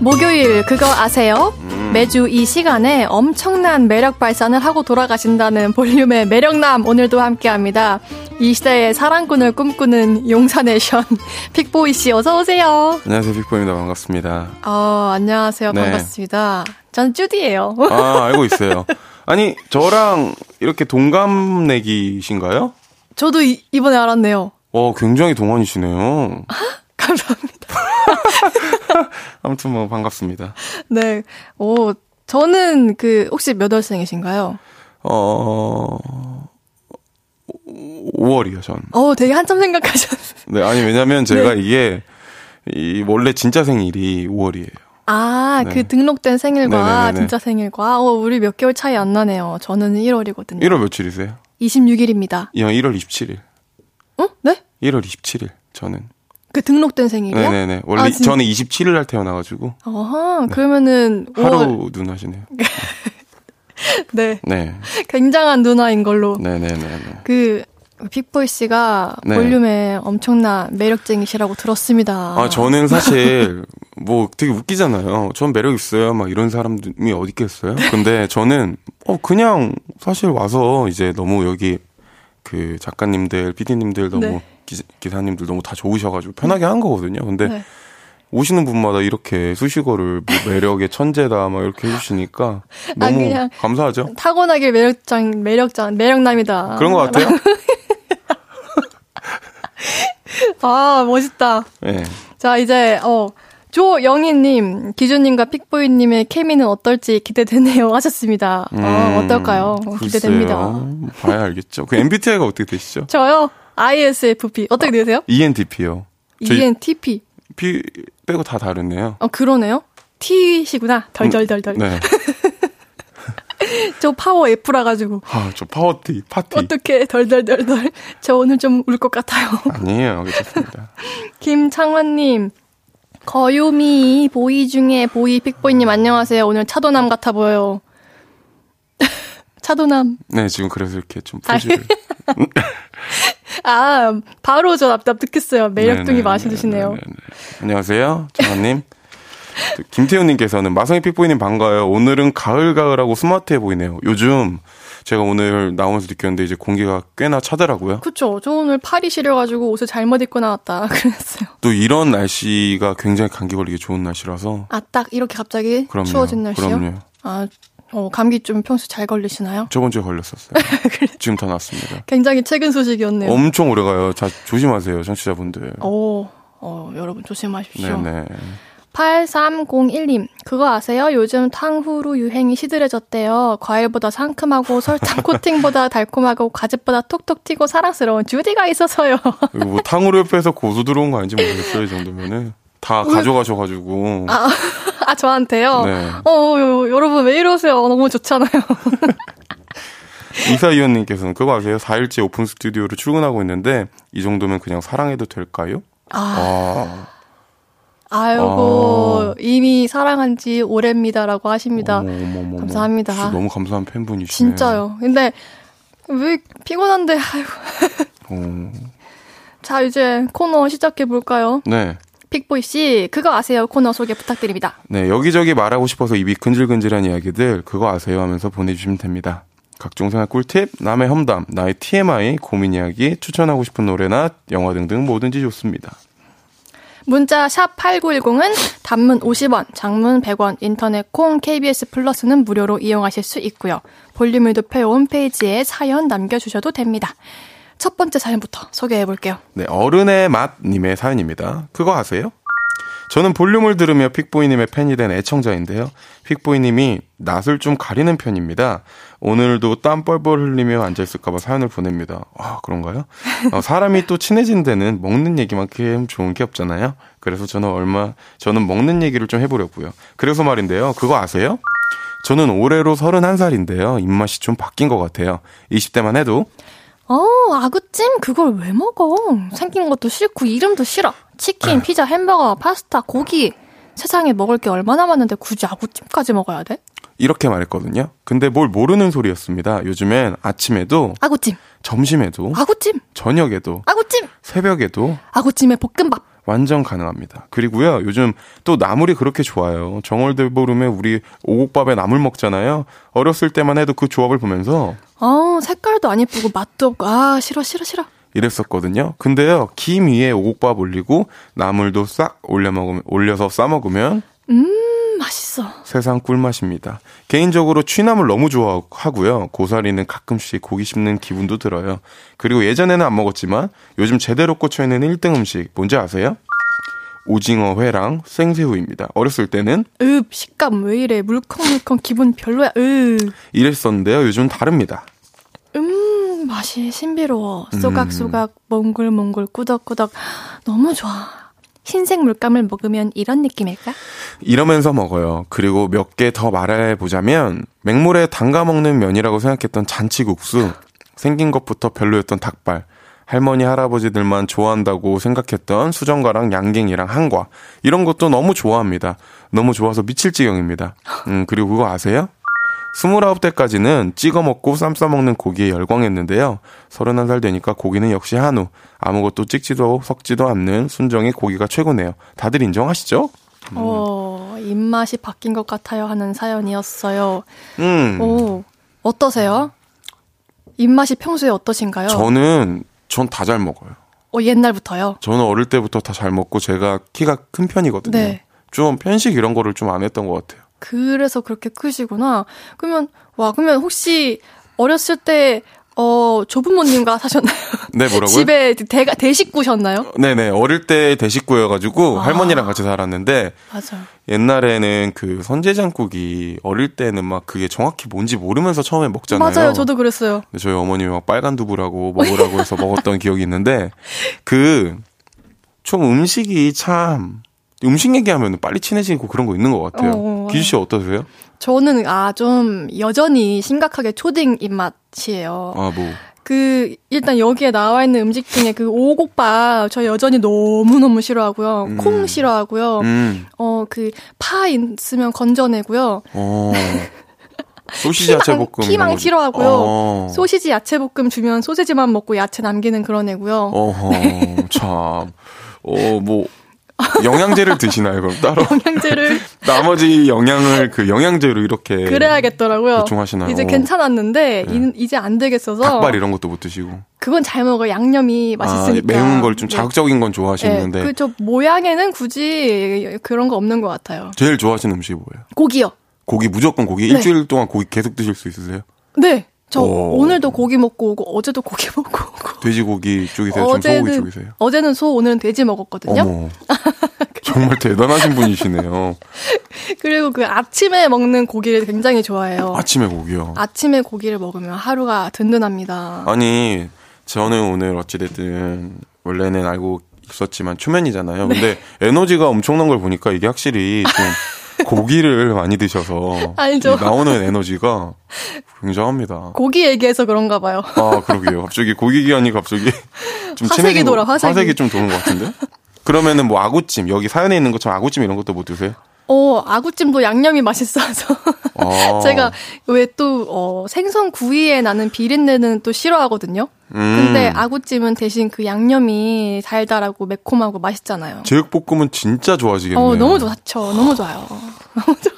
목요일 그거 아세요? 음. 매주 이 시간에 엄청난 매력 발산을 하고 돌아가신다는 볼륨의 매력남 오늘도 함께합니다. 이 시대의 사랑꾼을 꿈꾸는 용사네션 픽보이 씨 어서 오세요. 안녕하세요 픽보입니다 반갑습니다. 어 안녕하세요 네. 반갑습니다. 전 쭈디예요. 아 알고 있어요. 아니 저랑 이렇게 동갑내기신가요? 저도 이, 이번에 알았네요. 어 굉장히 동안이시네요. 감사합니다. 아무튼 뭐 반갑습니다. 네. 오, 저는 그 혹시 몇 월생이신가요? 어 5월이요, 전. 어, 되게 한참 생각하셨어요. 네, 아니 왜냐면 제가 네. 이게 이 원래 진짜 생일이 5월이에요. 아, 네. 그 등록된 생일과 네네네네. 진짜 생일과 어, 우리 몇 개월 차이 안 나네요. 저는 1월이거든요. 1월 며칠이세요? 26일입니다. 이 1월 27일. 어? 네? 1월 27일. 저는. 그 등록된 생일이요? 네네네. 원래 아, 저는 27일 날 태어나가지고. 어허, 네. 그러면은. 하루 누나시네요. 네. 네. 굉장한 누나인 걸로. 네네네. 그, 픽보이 씨가 네. 볼륨에 엄청난 매력쟁이시라고 들었습니다. 아, 저는 사실, 뭐 되게 웃기잖아요. 전 매력 있어요. 막 이런 사람이 어디 있겠어요? 근데 저는, 어, 그냥 사실 와서 이제 너무 여기 그 작가님들, 피디님들 너무 네. 기, 사 님들 너무 다 좋으셔가지고 편하게 한 거거든요. 근데 네. 오시는 분마다 이렇게 수식어를 뭐 매력의 천재다 막 이렇게 해주시니까 너무 아, 감사하죠. 타고나길 매력장 매력장 매력남이다. 그런 것 같아요. 아 멋있다. 네. 자 이제 어 조영희님, 기준님과 픽보이님의 케미는 어떨지 기대되네요 하셨습니다. 어, 음, 어, 어떨까요? 기대됩니다. 봐야 알겠죠. 그 MBTI가 어떻게 되시죠? 저요? ISFP. 어떻게 되세요? ENTP요. ENTP. P 빼고 다 다르네요. 어, 그러네요. T시구나. 덜덜덜덜. 음, 네. 저 파워 F라 가지고. 아, 저 파워 T, 파티. 어떻게 덜덜덜덜. 저 오늘 좀 울 것 같아요. 아니에요. 괜찮습니다. 김창환 님. 귀요미 보이 중에 보이 픽보이님 안녕하세요. 오늘 차도남 같아 보여요. 차도남. 네, 지금 그래서 이렇게 좀 포즈를. 아, 바로 저 납득했어요. 매력둥이 마셔주시네요. 안녕하세요. 정한님. 김태훈님께서는 마성의 픽보이님 반가워요. 오늘은 가을가을하고 스마트해 보이네요. 요즘 제가 오늘 나오면서 느꼈는데 이제 공기가 꽤나 차더라고요. 그쵸. 저 오늘 팔이 시려가지고 옷을 잘못 입고 나왔다. 그랬어요. 또 이런 날씨가 굉장히 감기 걸리기 좋은 날씨라서. 아, 딱 이렇게 갑자기 그럼요. 추워진 날씨요? 그럼요. 아, 어, 감기 좀 평소 잘 걸리시나요? 저번 주에 걸렸었어요. 지금 더 낫습니다. 굉장히 최근 소식이었네요. 엄청 오래 가요. 자, 조심하세요, 청취자분들. 오, 어, 여러분 조심하십시오. 네네. 8301님, 그거 아세요? 요즘 탕후루 유행이 시들해졌대요. 과일보다 상큼하고 설탕 코팅보다 달콤하고 과즙보다 톡톡 튀고 사랑스러운 주디가 있어서요. 뭐 탕후루 옆에서 고수 들어온 거 아닌지 모르겠어요, 이 정도면은. 다 가져가셔가지고. 아, 아 저한테요? 네. 어, 여러분 왜 이러세요? 너무 좋잖아요. 이사위원님께서는 그거 아세요? 4일째 오픈 스튜디오를 출근하고 있는데 이 정도면 그냥 사랑해도 될까요? 아. 아. 아이고 아. 이미 사랑한 지 오래입니다라고 하십니다. 어머, 어머, 어머, 감사합니다. 너무 감사한 팬분이시네요. 진짜요. 근데 왜 피곤한데 아이고. 어. 자 이제 코너 시작해 볼까요? 네. 픽보이 씨, 그거 아세요? 코너 소개 부탁드립니다. 네, 여기저기 말하고 싶어서 입이 근질근질한 이야기들, 그거 아세요? 하면서 보내주시면 됩니다. 각종 생활 꿀팁, 남의 험담, 나의 TMI, 고민 이야기, 추천하고 싶은 노래나 영화 등등 뭐든지 좋습니다. 문자 샵 8910은 단문 50원, 장문 100원, 인터넷 콩, KBS 플러스는 무료로 이용하실 수 있고요. 볼륨을 높여 홈페이지에 사연 남겨주셔도 됩니다. 첫 번째 사연부터 소개해 볼게요. 네, 어른의 맛님의 사연입니다. 그거 아세요? 저는 볼륨을 들으며 픽보이님의 팬이 된 애청자인데요. 픽보이님이 낯을 좀 가리는 편입니다. 오늘도 땀 뻘뻘 흘리며 앉아있을까봐 사연을 보냅니다. 아, 그런가요? 어, 사람이 또 친해진 데는 먹는 얘기만큼 좋은 게 없잖아요. 그래서 저는 얼마, 저는 먹는 얘기를 좀 해보려고요. 그래서 말인데요. 그거 아세요? 저는 올해로 31살인데요. 입맛이 좀 바뀐 것 같아요. 20대만 해도 어, 아구찜 그걸 왜 먹어? 생긴 것도 싫고 이름도 싫어. 치킨, 피자, 햄버거, 파스타, 고기. 세상에 먹을 게 얼마나 많은데 굳이 아구찜까지 먹어야 돼? 이렇게 말했거든요. 근데 뭘 모르는 소리였습니다. 요즘엔 아침에도 아구찜, 점심에도 아구찜, 저녁에도 아구찜, 새벽에도 아구찜에 볶음밥. 완전 가능합니다. 그리고요, 요즘 또 나물이 그렇게 좋아요. 정월대보름에 우리 오곡밥에 나물 먹잖아요. 어렸을 때만 해도 그 조합을 보면서 어, 색깔도 안 예쁘고 맛도 없고 아, 싫어 싫어 싫어. 이랬었거든요. 근데요, 김 위에 오곡밥 올리고 나물도 싹 올려 먹으면 올려서 싸 먹으면 음, 맛있어. 세상 꿀맛입니다. 개인적으로 취나물 너무 좋아하고요. 고사리는 가끔씩 고기 씹는 기분도 들어요. 그리고 예전에는 안 먹었지만 요즘 제대로 꽂혀 있는 1등 음식 뭔지 아세요? 오징어 회랑 생새우입니다. 어렸을 때는 읍 식감 왜 이래 물컹물컹 기분 별로야 읍 이랬었는데요. 요즘 다릅니다. 음 맛이 신비로워 쏘각쏘각 음. 몽글몽글 꾸덕꾸덕 너무 좋아. 흰색 물감을 먹으면 이런 느낌일까? 이러면서 먹어요. 그리고 몇 개 더 말해 보자면 맹물에 담가 먹는 면이라고 생각했던 잔치국수 생긴 것부터 별로였던 닭발 할머니 할아버지들만 좋아한다고 생각했던 수정과랑 양갱이랑 한과 이런 것도 너무 좋아합니다. 너무 좋아서 미칠 지경입니다. 음 그리고 그거 아세요? 29대까지는 찍어 먹고 쌈 싸 먹는 고기에 열광했는데요. 31살 되니까 고기는 역시 한우. 아무것도 찍지도 섞지도 않는 순정의 고기가 최고네요. 다들 인정하시죠? 음. 어, 입맛이 바뀐 것 같아요 하는 사연이었어요. 음. 오, 어떠세요? 입맛이 평소에 어떠신가요? 저는 전 다 잘 먹어요. 어, 옛날부터요? 저는 어릴 때부터 다 잘 먹고 제가 키가 큰 편이거든요. 네. 좀 편식 이런 거를 좀 안 했던 것 같아요. 그래서 그렇게 크시구나. 그러면, 와, 그러면 혹시 어렸을 때 어, 조부모님과 사셨나요? 네, 뭐라고요? 집에 대가, 대식구셨나요? 네네. 어릴 때 대식구여가지고 아. 할머니랑 같이 살았는데. 맞아. 옛날에는 그 선제장국이 어릴 때는 막 그게 정확히 뭔지 모르면서 처음에 먹잖아요. 맞아요. 저도 그랬어요. 저희 어머님이 막 빨간 두부라고 먹으라고 해서 먹었던 기억이 있는데 그 좀 음식이 참 음식 얘기하면 빨리 친해지고 그런 거 있는 것 같아요. 어, 어 기주 씨 어떠세요? 저는 아 좀 여전히 심각하게 초딩 입맛이에요. 아 뭐. 그 일단 여기에 나와 있는 음식 중에 그 오곡밥 저 여전히 너무 너무 싫어하고요. 음. 콩 싫어하고요. 음. 어그 파 있으면 건져내고요. 어. 소시지 야채 볶음 피망 싫어하고요. 어. 소시지 야채 볶음 주면 소시지만 먹고 야채 남기는 그런 애고요. 어허 참. 어, 뭐, 영양제를 드시나요, 그럼 따로? 영양제를. 나머지 영양을 그 영양제로 이렇게. 그래야겠더라고요. 보충하시나요? 이제 괜찮았는데, 네. 이, 제안 되겠어서. 닭발 이런 것도 못 드시고. 그건 잘 먹어. 양념이 아, 맛있으니까. 아, 매운 걸좀 네. 자극적인 건 좋아하시는데. 네. 그저 모양에는 굳이 그런 거 없는 것 같아요. 제일 좋아하시는 음식이 뭐예요? 고기요. 고기, 무조건 고기? 네. 일주일 동안 고기 계속 드실 수 있으세요? 네. 저 오. 오늘도 고기 먹고 오고 어제도 고기 먹고 오고. 돼지고기 쪽이세요? 어제는, 소고기 쪽이세요? 어제는 소, 오늘은 돼지 먹었거든요. 정말 대단하신 분이시네요. 그리고 그 아침에 먹는 고기를 굉장히 좋아해요. 아침에 고기요? 아침에 고기를 먹으면 하루가 든든합니다. 아니, 저는 오늘 어찌됐든 원래는 알고 있었지만 초면이잖아요. 네. 근데 에너지가 엄청난 걸 보니까 이게 확실히 좀 고기를 많이 드셔서 알죠. 나오는 에너지가 굉장합니다. 고기 얘기해서 그런가 봐요. 아, 그러게요. 갑자기 고기 기한이 갑자기 좀 화색이 돌아, 화색이. 화색이 좀 도는 것 같은데? 그러면은 뭐 아구찜, 여기 사연에 있는 것처럼 아구찜 이런 것도 못 드세요? 어, 아구찜도 양념이 맛있어서. 아. 제가 왜 또, 어, 생선 구이에 나는 비린내는 또 싫어하거든요. 음. 근데 아구찜은 대신 그 양념이 달달하고 매콤하고 맛있잖아요. 제육볶음은 진짜 좋아지겠네요. 어, 너무 좋죠. 너무 좋아요. 너무 좋아.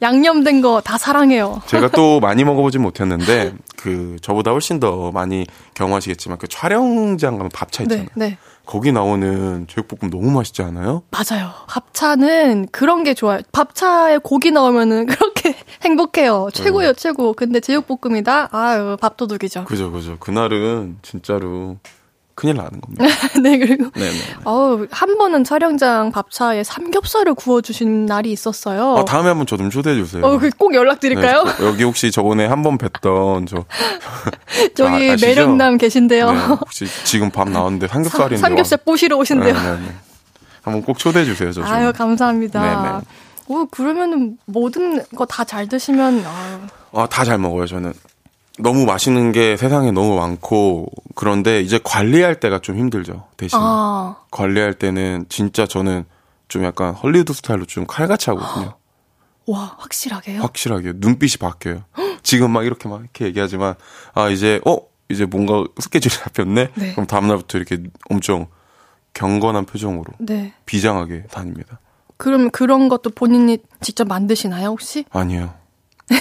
양념된 거 다 사랑해요. 제가 또 많이 먹어보진 못했는데, 그, 저보다 훨씬 더 많이 경험하시겠지만, 그 촬영장 가면 밥차 있잖아요. 네, 네. 거기 나오는 제육볶음 너무 맛있지 않아요? 맞아요. 밥차는 그런 게 좋아요. 밥차에 고기 나오면은 그렇게 행복해요. 최고예요, 네. 최고. 근데 제육볶음이다? 아유, 밥도둑이죠. 그죠, 그죠. 그날은 진짜로 큰일 나는 겁니다. 네, 그리고 네네. 어우, 한 번은 촬영장 밥차에 삼겹살을 구워 주신 날이 있었어요. 아, 다음에 한번 저 좀 초대해 주세요. 어, 그꼭 연락드릴까요? 네, 여기 혹시 저번에 한 번 뵀던 저 저기 아, 매력남 계신데요. 네, 혹시 지금 밥 나왔는데 삼겹살인데 삼겹살 뿌시러 오신대요. 네, 네, 네. 한번 꼭 초대해 주세요, 저. 아유, 감사합니다. 네네. 오, 그러면은 모든 거 다 잘 드시면 아유. 아, 다 잘 먹어요, 저는. 너무 맛있는 게 세상에 너무 많고 그런데 이제 관리할 때가 좀 힘들죠. 대신 아. 관리할 때는 진짜 저는 좀 약간 헐리우드 스타일로 좀 칼같이 하거든요. 와 확실하게요? 확실하게 눈빛이 바뀌어요. 지금 막 이렇게 막 이렇게 얘기하지만 아 이제 어 이제 뭔가 스케줄이 잡혔네. 네. 그럼 다음 날부터 이렇게 엄청 경건한 표정으로 네. 비장하게 다닙니다. 그럼 그런 것도 본인이 직접 만드시나요 혹시? 아니요.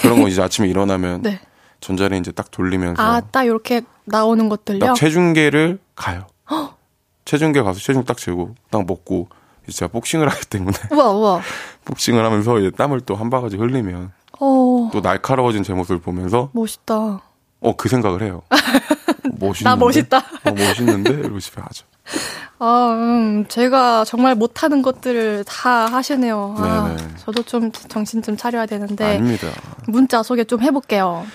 그런 거 이제 아침에 일어나면 네. 전자레인지 딱 돌리면서 아, 딱 이렇게 나오는 것들요? 딱 체중계를 가요. 체중계 가서 체중 딱 재고 딱 먹고 이제 제가 복싱을 하기 때문에 우와 우와 복싱을 하면서 이제 땀을 또 한 바가지 흘리면 어... 또 날카로워진 제 모습을 보면서 멋있다. 어 그 생각을 해요. 멋있는데? 나 멋있다. 어, 멋있는데 이러고 집에 가죠. 아, 음, 제가 정말 못하는 것들을 다 하시네요. 아, 저도 좀 정신 좀 차려야 되는데. 아닙니다. 문자 소개 좀 해볼게요.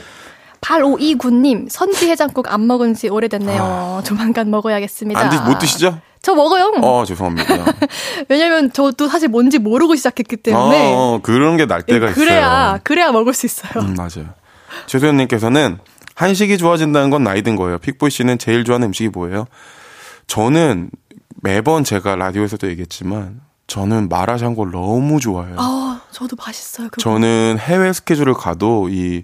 8529님, 선지 해장국 안 먹은 지 오래됐네요. 아. 조만간 먹어야겠습니다. 안 드, 못 드시죠? 저 먹어요. 어, 죄송합니다. 왜냐면 저도 사실 뭔지 모르고 시작했기 때문에. 어, 어 그런 게 날 때가 예, 그래야, 있어요. 그래야 먹을 수 있어요. 음, 맞아요. 최소연님께서는 한식이 좋아진다는 건 나이 든 거예요. 픽보이 씨는 제일 좋아하는 음식이 뭐예요? 저는 매번 제가 라디오에서도 얘기했지만 저는 마라샹궈 너무 좋아해요. 아, 저도 맛있어요. 그거. 저는 해외 스케줄을 가도 이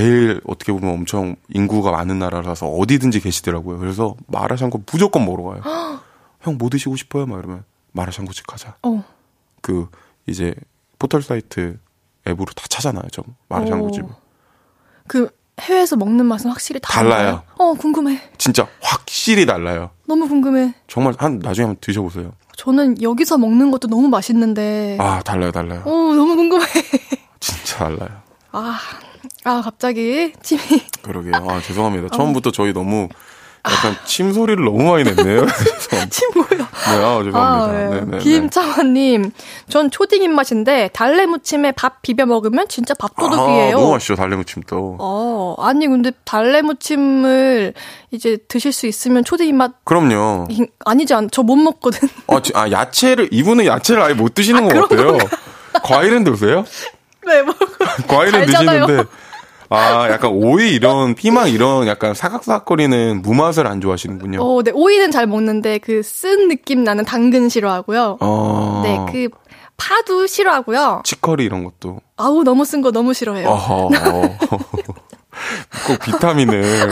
제일 어떻게 보면 엄청 인구가 많은 나라라서 어디든지 계시더라고요. 그래서 마라샹궈 무조건 먹으러 가요. 형 뭐 드시고 싶어요? 막 이러면 마라샹궈집 가자. 어. 그 이제 포털 사이트 앱으로 다 찾아놔요. 저 마라샹궈집을. 그 해외에서 먹는 맛은 확실히 다른가요? 달라요. 어, 궁금해. 진짜 확실히 달라요. 너무 궁금해. 정말 한 나중에 한번 드셔보세요. 저는 여기서 먹는 것도 너무 맛있는데. 아 달라요, 달라요. 어, 너무 궁금해. 진짜 달라요. 아, 아 갑자기 침이. 그러게요. 아 죄송합니다. 처음부터 저희 너무 약간 침 소리를 너무 많이 냈네요. 침 뭐야? 네, 아, 죄송합니다. 아, 네. 네, 네, 네. 김창환님, 전 초딩 입맛인데 달래 무침에 밥 비벼 먹으면 진짜 밥도둑이에요. 아, 너무 맛있죠, 달래 무침도. 어, 아니 근데 달래 무침을 이제 드실 수 있으면 초딩 입맛 그럼요. 이- 아니지 않? 저 못 먹거든. 아, 지- 아, 야채를, 이분은 야채를 아예 못 드시는 것 같아요. 과일은 드세요? 네, 먹. 과일은. 드시는데. 아, 약간 오이 이런, 피망 이런 약간 사각사각거리는 무맛을 안 좋아하시는군요. 어, 네 오이는 잘 먹는데 그 쓴 느낌 나는 당근 싫어하고요. 어. 네, 그 파도 싫어하고요. 치커리 이런 것도. 아우 너무 쓴 거 너무 싫어해요. 어허. 꼭 비타민을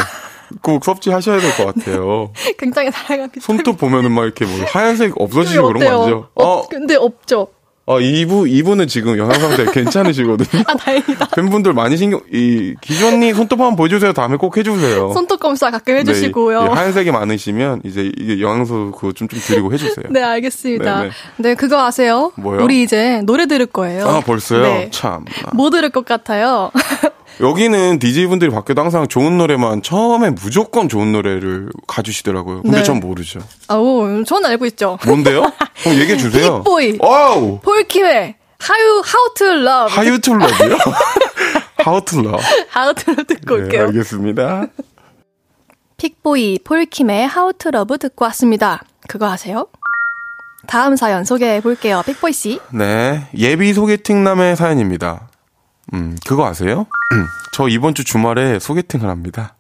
꼭 섭취하셔야 될 것 같아요. 굉장히 다양한 비타민. 손톱 보면은 막 이렇게 뭐 하얀색 없어지고 그런 거 아니죠? 어, 어, 근데 없죠. 어, 이부, 이분은 지금 영양 상태 괜찮으시거든요. 아 다행이다. 팬분들 많이 신경, 이, 기존님 손톱 한번 보여주세요. 다음에 꼭 해주세요. 손톱 검사 가끔 해주시고요. 네, 이- 이 하얀색이 많으시면 이제 이게 영양소 그거 좀, 좀 드리고 해주세요. 네, 알겠습니다. 네, 네, 네. 그거 아세요? 뭐요? 우리 이제 노래 들을 거예요. 아, 벌써요? 네. 참. 뭐 들을 것 같아요? 여기는 DJ분들이 밖에도 항상 좋은 노래만 처음에 무조건 좋은 노래를 가주시더라고요. 근데 네. 전 모르죠. 아우, 전 알고 있죠. 뭔데요? 그럼 얘기해 주세요. 픽보이. Wow! 폴킴의 How, How to Love. How to Love요? How to Lo. How to Love 듣고 네, 올게요. 알겠습니다. 픽보이 폴킴의 How to Love 듣고 왔습니다. 그거 아세요? 다음 사연 소개해 볼게요. 픽보이 씨. 네. 예비 소개팅남의 사연입니다. 음, 그거 아세요? 저 이번 주 주말에 소개팅을 합니다.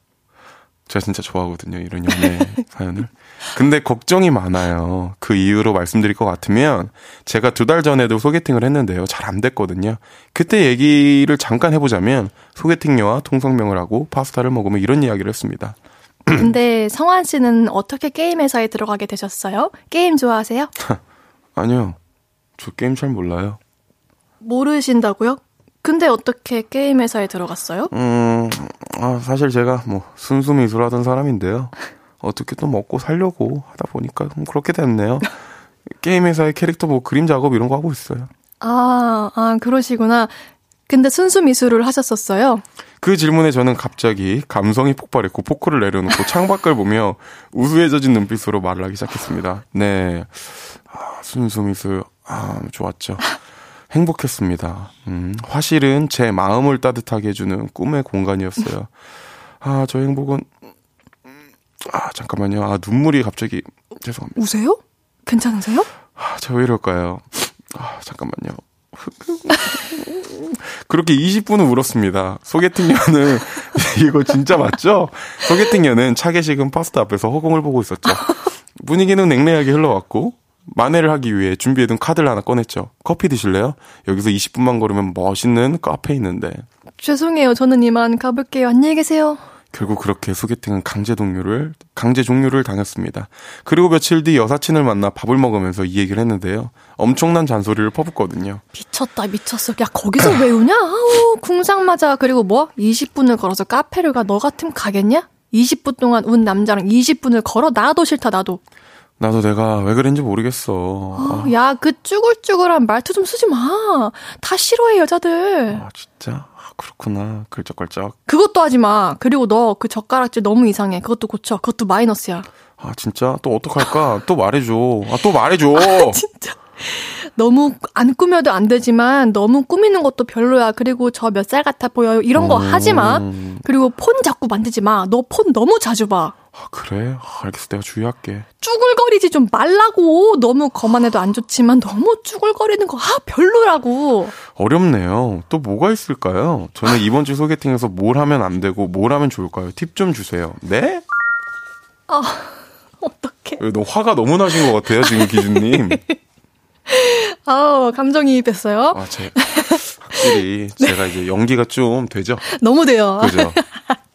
제가 진짜 좋아하거든요. 이런 연애 사연을. 근데 걱정이 많아요. 그 이유로 말씀드릴 것 같으면 제가 두 달 전에도 소개팅을 했는데요. 잘 안 됐거든요. 그때 얘기를 잠깐 해보자면 소개팅녀와 통성명을 하고 파스타를 먹으며 이런 이야기를 했습니다. 근데 성환 씨는 어떻게 게임 회사에 들어가게 되셨어요? 게임 좋아하세요? 아니요. 저 게임 잘 몰라요. 모르신다고요? 근데 어떻게 게임 회사에 들어갔어요? 음, 아, 사실 제가 뭐 순수 미술하던 사람인데요. 어떻게 또 먹고 살려고 하다 보니까 좀 그렇게 됐네요. 게임 회사의 캐릭터 뭐 그림 작업 이런 거 하고 있어요. 아, 아, 그러시구나. 근데 순수 미술을 하셨었어요? 그 질문에 저는 갑자기 감성이 폭발했고 포크를 내려놓고 창밖을 보며 우수해져진 눈빛으로 말을 하기 시작했습니다. 네. 아, 순수 미술. 아, 좋았죠. 행복했습니다. 음, 화실은 제 마음을 따뜻하게 해주는 꿈의 공간이었어요. 아, 저 행복은, 음, 아, 잠깐만요. 아, 눈물이 갑자기, 죄송합니다. 우세요? 괜찮으세요? 아, 제가 왜 이럴까요? 아, 잠깐만요. 그렇게 20분을 울었습니다. 소개팅녀는, 이거 진짜 맞죠? 소개팅녀는 차게 식은 파스타 앞에서 허공을 보고 있었죠. 분위기는 냉랭하게 흘러왔고, 만회를 하기 위해 준비해둔 카드를 하나 꺼냈죠. 커피 드실래요? 여기서 20분만 걸으면 멋있는 카페 있는데. 죄송해요. 저는 이만 가볼게요. 안녕히 계세요. 결국 그렇게 소개팅은 강제 동료를 강제 종료를 당했습니다. 그리고 며칠 뒤 여사친을 만나 밥을 먹으면서 이 얘기를 했는데요. 엄청난 잔소리를 퍼붓거든요. 미쳤다, 미쳤어. 야, 거기서 왜 우냐? 아우, 궁상 맞아. 그리고 뭐? 20분을 걸어서 카페를 가. 너 같으면 가겠냐? 20분 동안 운 남자랑 20분을 걸어. 나도 싫다, 나도. 나도 내가 왜 그랬는지 모르겠어. 아, 야, 그 쭈글쭈글한 말투 좀 쓰지 마. 다 싫어해, 여자들. 아, 진짜 아, 그렇구나. 글쩍글쩍. 그것도 하지 마. 그리고 너 그 젓가락질 너무 이상해. 그것도 고쳐. 그것도 마이너스야. 아 진짜 또 어떡할까? 또 말해줘. 아 또 말해줘. 진짜. 너무 안 꾸며도 안 되지만 너무 꾸미는 것도 별로야. 그리고 저 몇 살 같아 보여요. 이런 거 하지 마. 음. 그리고 폰 자꾸 만지지 마. 너 폰 너무 자주 봐. 아, 그래? 아, 알겠어. 내가 주의할게. 쭈글거리지 좀 말라고. 너무 거만해도 안 좋지만 너무 쭈글거리는 거, 아, 별로라고. 어렵네요. 또 뭐가 있을까요? 저는 이번 주 소개팅에서 뭘 하면 안 되고 뭘 하면 좋을까요? 팁 좀 주세요. 네? 어떡해. 왜, 너 화가 너무 나신 것 같아요, 지금 기준님. 아우, 감정이입했어요. 아, 제, 확실히 제가 이제 연기가 좀 되죠? 너무 돼요. 그죠?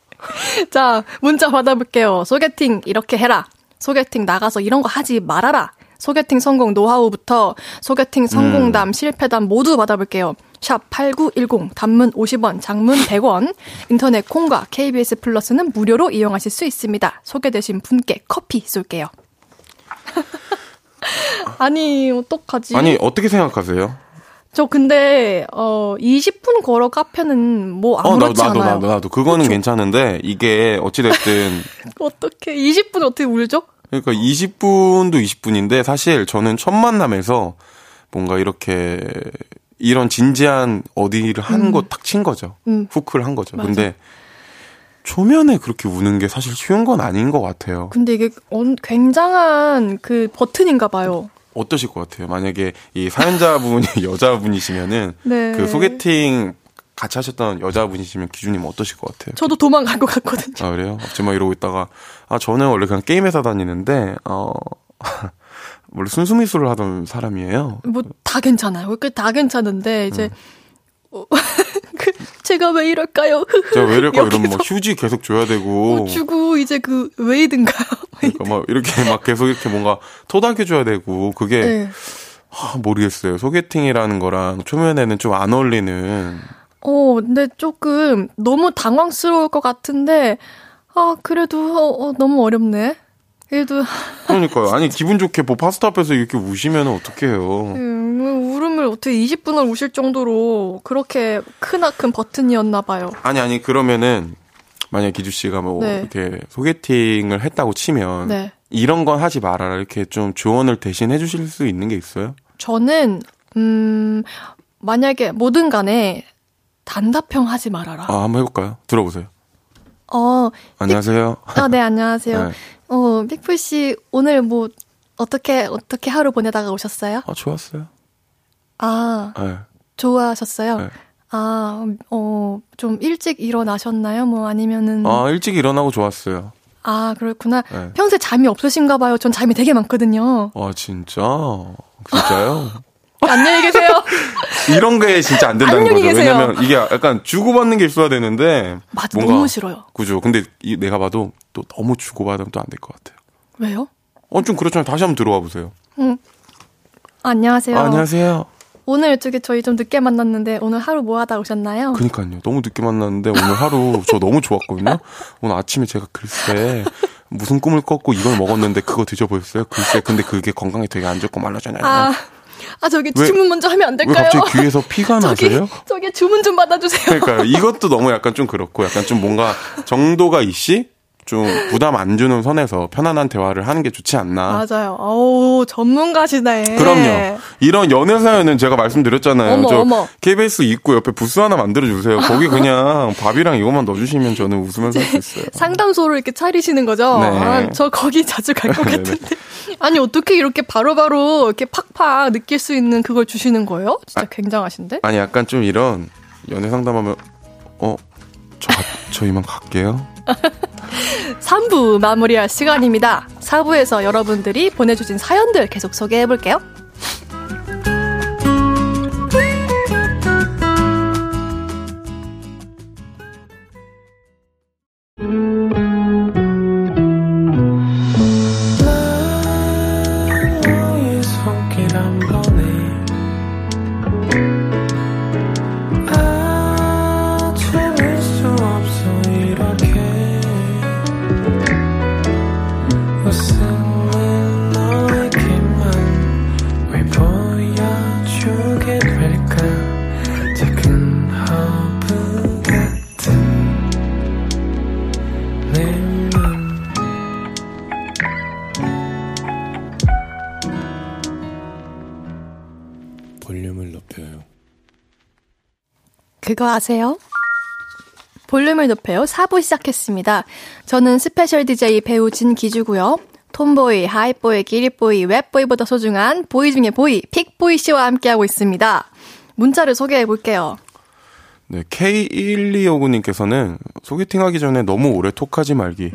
자, 문자 받아볼게요. 소개팅 이렇게 해라. 소개팅 나가서 이런 거 하지 말아라. 소개팅 성공 노하우부터 소개팅 성공담, 실패담 모두 받아볼게요. 샵 8910, 단문 50원, 장문 100원, 인터넷 콩과 KBS 플러스는 무료로 이용하실 수 있습니다. 소개되신 분께 커피 쏠게요. 아니, 어떡하지? 아니, 어떻게 생각하세요? 저 근데 어 20분 걸어 카페는 뭐 어, 아무렇지 나도, 나도, 않아요. 나도, 나도. 그거는 그렇죠? 괜찮은데, 이게 어찌 됐든, 어떻게 20분 어떻게 울죠? 그러니까 20분도 20분인데, 사실 저는 첫 만남에서 뭔가 이렇게, 이런 진지한 어디를 한곳탁친 거죠. 음. 후크를 한 거죠. 맞아. 근데, 초면에 그렇게 우는 게 사실 쉬운 건 아닌 것 같아요. 근데 이게 언- 굉장한 그 버튼인가 봐요. 어떠실 것 같아요? 만약에 이 사연자분이 여자분이시면은, 네. 그 소개팅 같이 하셨던 여자분이시면 기준님 어떠실 것 같아요? 저도 도망갈 것 같거든요. 아, 그래요? 막 이러고 있다가, 아, 저는 원래 그냥 게임 회사 다니는데, 어, 원래 순수미술을 하던 사람이에요. 뭐 다 괜찮아요. 그다 괜찮은데 이제 음. 어, 그 제가 왜 이럴까요? 제가 왜 이럴까 이러면 막 휴지 계속 줘야 되고, 뭐 주고 이제 그 웨이든가요? 그러니까 막 이렇게 막 계속 이렇게 뭔가 토닥여줘야 되고, 그게, 네. 아, 모르겠어요. 소개팅이라는 거랑 초면에는 좀 안 어울리는, 어, 근데 조금 너무 당황스러울 것 같은데 아 그래도 어, 어, 너무 어렵네. 그래도 그러니까요. 아니, 기분 좋게 뭐 파스타 앞에서 이렇게 우시면 어떡해요. 음, 울음을 어떻게 20분을 우실 정도로 그렇게 크나큰 버튼이었나 봐요. 아니, 아니, 그러면은, 만약 기주 씨가 뭐, 네. 이렇게 소개팅을 했다고 치면, 네. 이런 건 하지 말아라. 이렇게 좀 조언을 대신 해주실 수 있는 게 있어요? 저는 음 만약에 뭐든 간에 단답형 하지 말아라. 아, 한번 해볼까요? 들어보세요. 어, 안녕하세요. 아, 네, 안녕하세요. 네. 어, 픽풀 씨 오늘 뭐 어떻게 어떻게 하루 보내다가 오셨어요? 아, 좋았어요. 아, 네. 좋아하셨어요? 네. 아, 어, 좀 일찍 일어나셨나요? 뭐 아니면은 아, 일찍 일어나고 좋았어요. 아, 그렇구나. 네. 평소에 잠이 없으신가 봐요. 전 잠이 되게 많거든요. 아, 진짜? 진짜요? 안녕히 계세요. 이런 게 진짜 안 된다는 거죠. 계세요. 왜냐면 이게 약간 주고받는 게 있어야 되는데. 맞아, 뭔가- 너무 싫어요. 그죠. 근데 이, 내가 봐도 또 너무 주고받으면 또 안 될 것 같아요. 왜요? 어, 좀 그렇잖아요. 다시 한번 들어와 보세요. 안녕하세요. 아, 안녕하세요. 오늘 저기 저희 좀 늦게 만났는데 오늘 하루 뭐 하다 오셨나요? 그니까요. 너무 늦게 만났는데 오늘 하루 저 너무 좋았거든요. 오늘 아침에 제가 글쎄 무슨 꿈을 꿨고 이걸 먹었는데 그거 드셔보셨어요? 글쎄 근데 그게 건강에 되게 안 좋고 말라잖아요. 아, 아 저기 왜- 주문 먼저 하면 안왜 될까요? 갑자기 귀에서 피가 저기 나세요? 저기 주문 좀 받아주세요. 그러니까요. 이것도 너무 약간 좀 그렇고 약간 좀 뭔가 정도가 있이 좀 부담 안 주는 선에서 편안한 대화를 하는 게 좋지 않나. 맞아요. 어우 전문가시네. 그럼요. 이런 연애 사연은 제가 말씀드렸잖아요. 어머, 저 어머. KBS 입구 옆에 부스 하나 만들어 주세요. 거기 그냥 밥이랑 이것만 넣어 주시면 저는 웃으면서 할 수 있어요. 상담소를 이렇게 차리시는 거죠? 네. 아, 저 거기 자주 갈것 네네. 같은데. 아니 어떻게 이렇게 바로 바로 이렇게 팍팍 느낄 수 있는 그걸 주시는 거예요? 진짜 굉장하신데? 아니 약간 좀 이런 연애 상담하면 어 저, 저 이만 갈게요. 3부 마무리할 시간입니다. 4부에서 여러분들이 보내주신 사연들 계속 소개해 볼게요. 그거 아세요? 볼륨을 높여요. 4부 시작했습니다. 저는 스페셜 DJ 배우 진기주고요. 톰보이, Hype Boy, 기리보이, 웹보이보다 소중한 보이 중에 보이, 픽보이 씨와 함께하고 있습니다. 문자를 소개해 볼게요. 네, K1259님께서는 소개팅 하기 전에 너무 오래 톡하지 말기.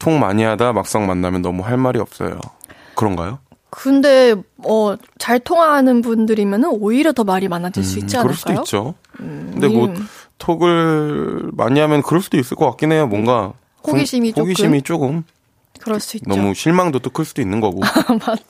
톡 많이 하다 막상 만나면 너무 할 말이 없어요. 그런가요? 근데 어, 잘 통하는 분들이면 오히려 더 말이 많아질 수 있지 음, 그럴 않을까요? 수도 있죠. 근데 뭐 음. 톡을 많이 하면 그럴 수도 있을 것 같긴 해요. 뭔가 호기심이 궁- 호기심이 조금 그럴 수 있죠. 너무 실망도 또 클 수도 있는 거고. 맞-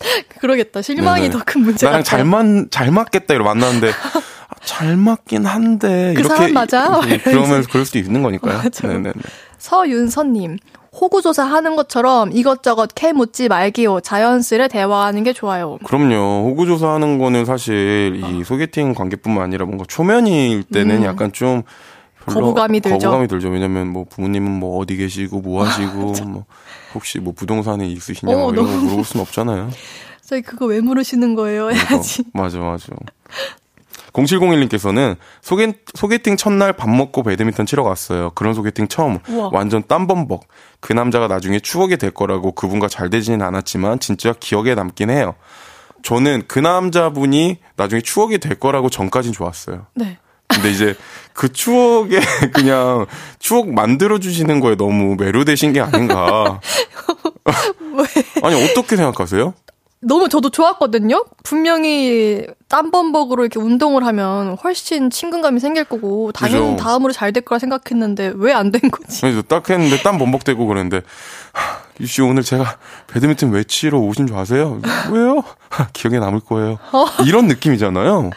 그러겠다. 실망이. 더 큰 문제 나랑 같아요. 잘, 맞, 잘 맞겠다 이러고 만났는데 아, 잘 맞긴 한데 그 이렇게 사람 맞아? 음, 그러면 그럴 수도 있는 거니까요. 네네네. 서윤선님, 호구조사 하는 것처럼 이것저것 캐 묻지 말기요. 자연스레 대화하는 게 좋아요. 그럼요. 호구조사 하는 거는 사실 이 소개팅 관계뿐만 아니라 뭔가 초면일 때는 음. 약간 좀 거부감이 들죠. 거부감이 들죠. 왜냐면 뭐 부모님은 뭐 어디 계시고 뭐 하시고 뭐 혹시 뭐 부동산에 있으시냐 어, 뭐 이런 거 물어볼 수는 없잖아요. 저희 그거 왜 물으시는 거예요? 해야지. 어, 맞아, 맞아. 0701님께서는 소개, 소개팅 첫날 밥 먹고 배드민턴 치러 갔어요. 그런 소개팅 처음. 우와. 완전 땀범벅. 그 남자가 나중에 추억이 될 거라고 그분과 잘 되지는 않았지만 진짜 기억에 남긴 해요. 저는 그 남자분이 나중에 추억이 될 거라고 전까진 좋았어요. 네. 근데 이제 그 추억에 그냥 추억 만들어주시는 거에 너무 매료되신 게 아닌가. 아니, 어떻게 생각하세요? 너무 저도 좋았거든요. 분명히 땀범벅으로 이렇게 운동을 하면 훨씬 친근감이 생길 거고 당연히 그죠. 다음으로 잘 될 거라 생각했는데 왜 안 된 거지? 그래서 딱 했는데 땀 범벅대고 그랬는데 하, 유씨 오늘 제가 배드민턴 왜 치러 오신 줄 아세요? 왜요? 하, 기억에 남을 거예요. 이런 느낌이잖아요.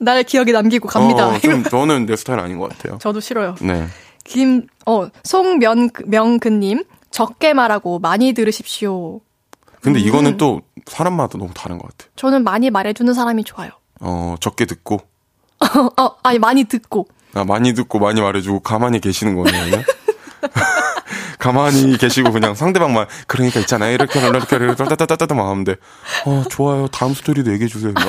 날 기억에 남기고 갑니다. 어, 좀 저는 내 스타일 아닌 것 같아요. 저도 싫어요. 네. 김, 어, 송명근님, 적게 말하고 많이 들으십시오. 근데 음. 이거는 또 사람마다 너무 다른 것 같아요. 저는 많이 말해주는 사람이 좋아요. 어 적게 듣고 어, 아니, 많이 듣고. 아, 많이 듣고 많이 말해주고 가만히 계시는 거네요. 가만히 계시고 그냥 상대방만 그러니까 있잖아요 이렇게 이렇게 이렇게 따따따따따 막 하는데 어 좋아요 다음 스토리도 얘기해 주세요.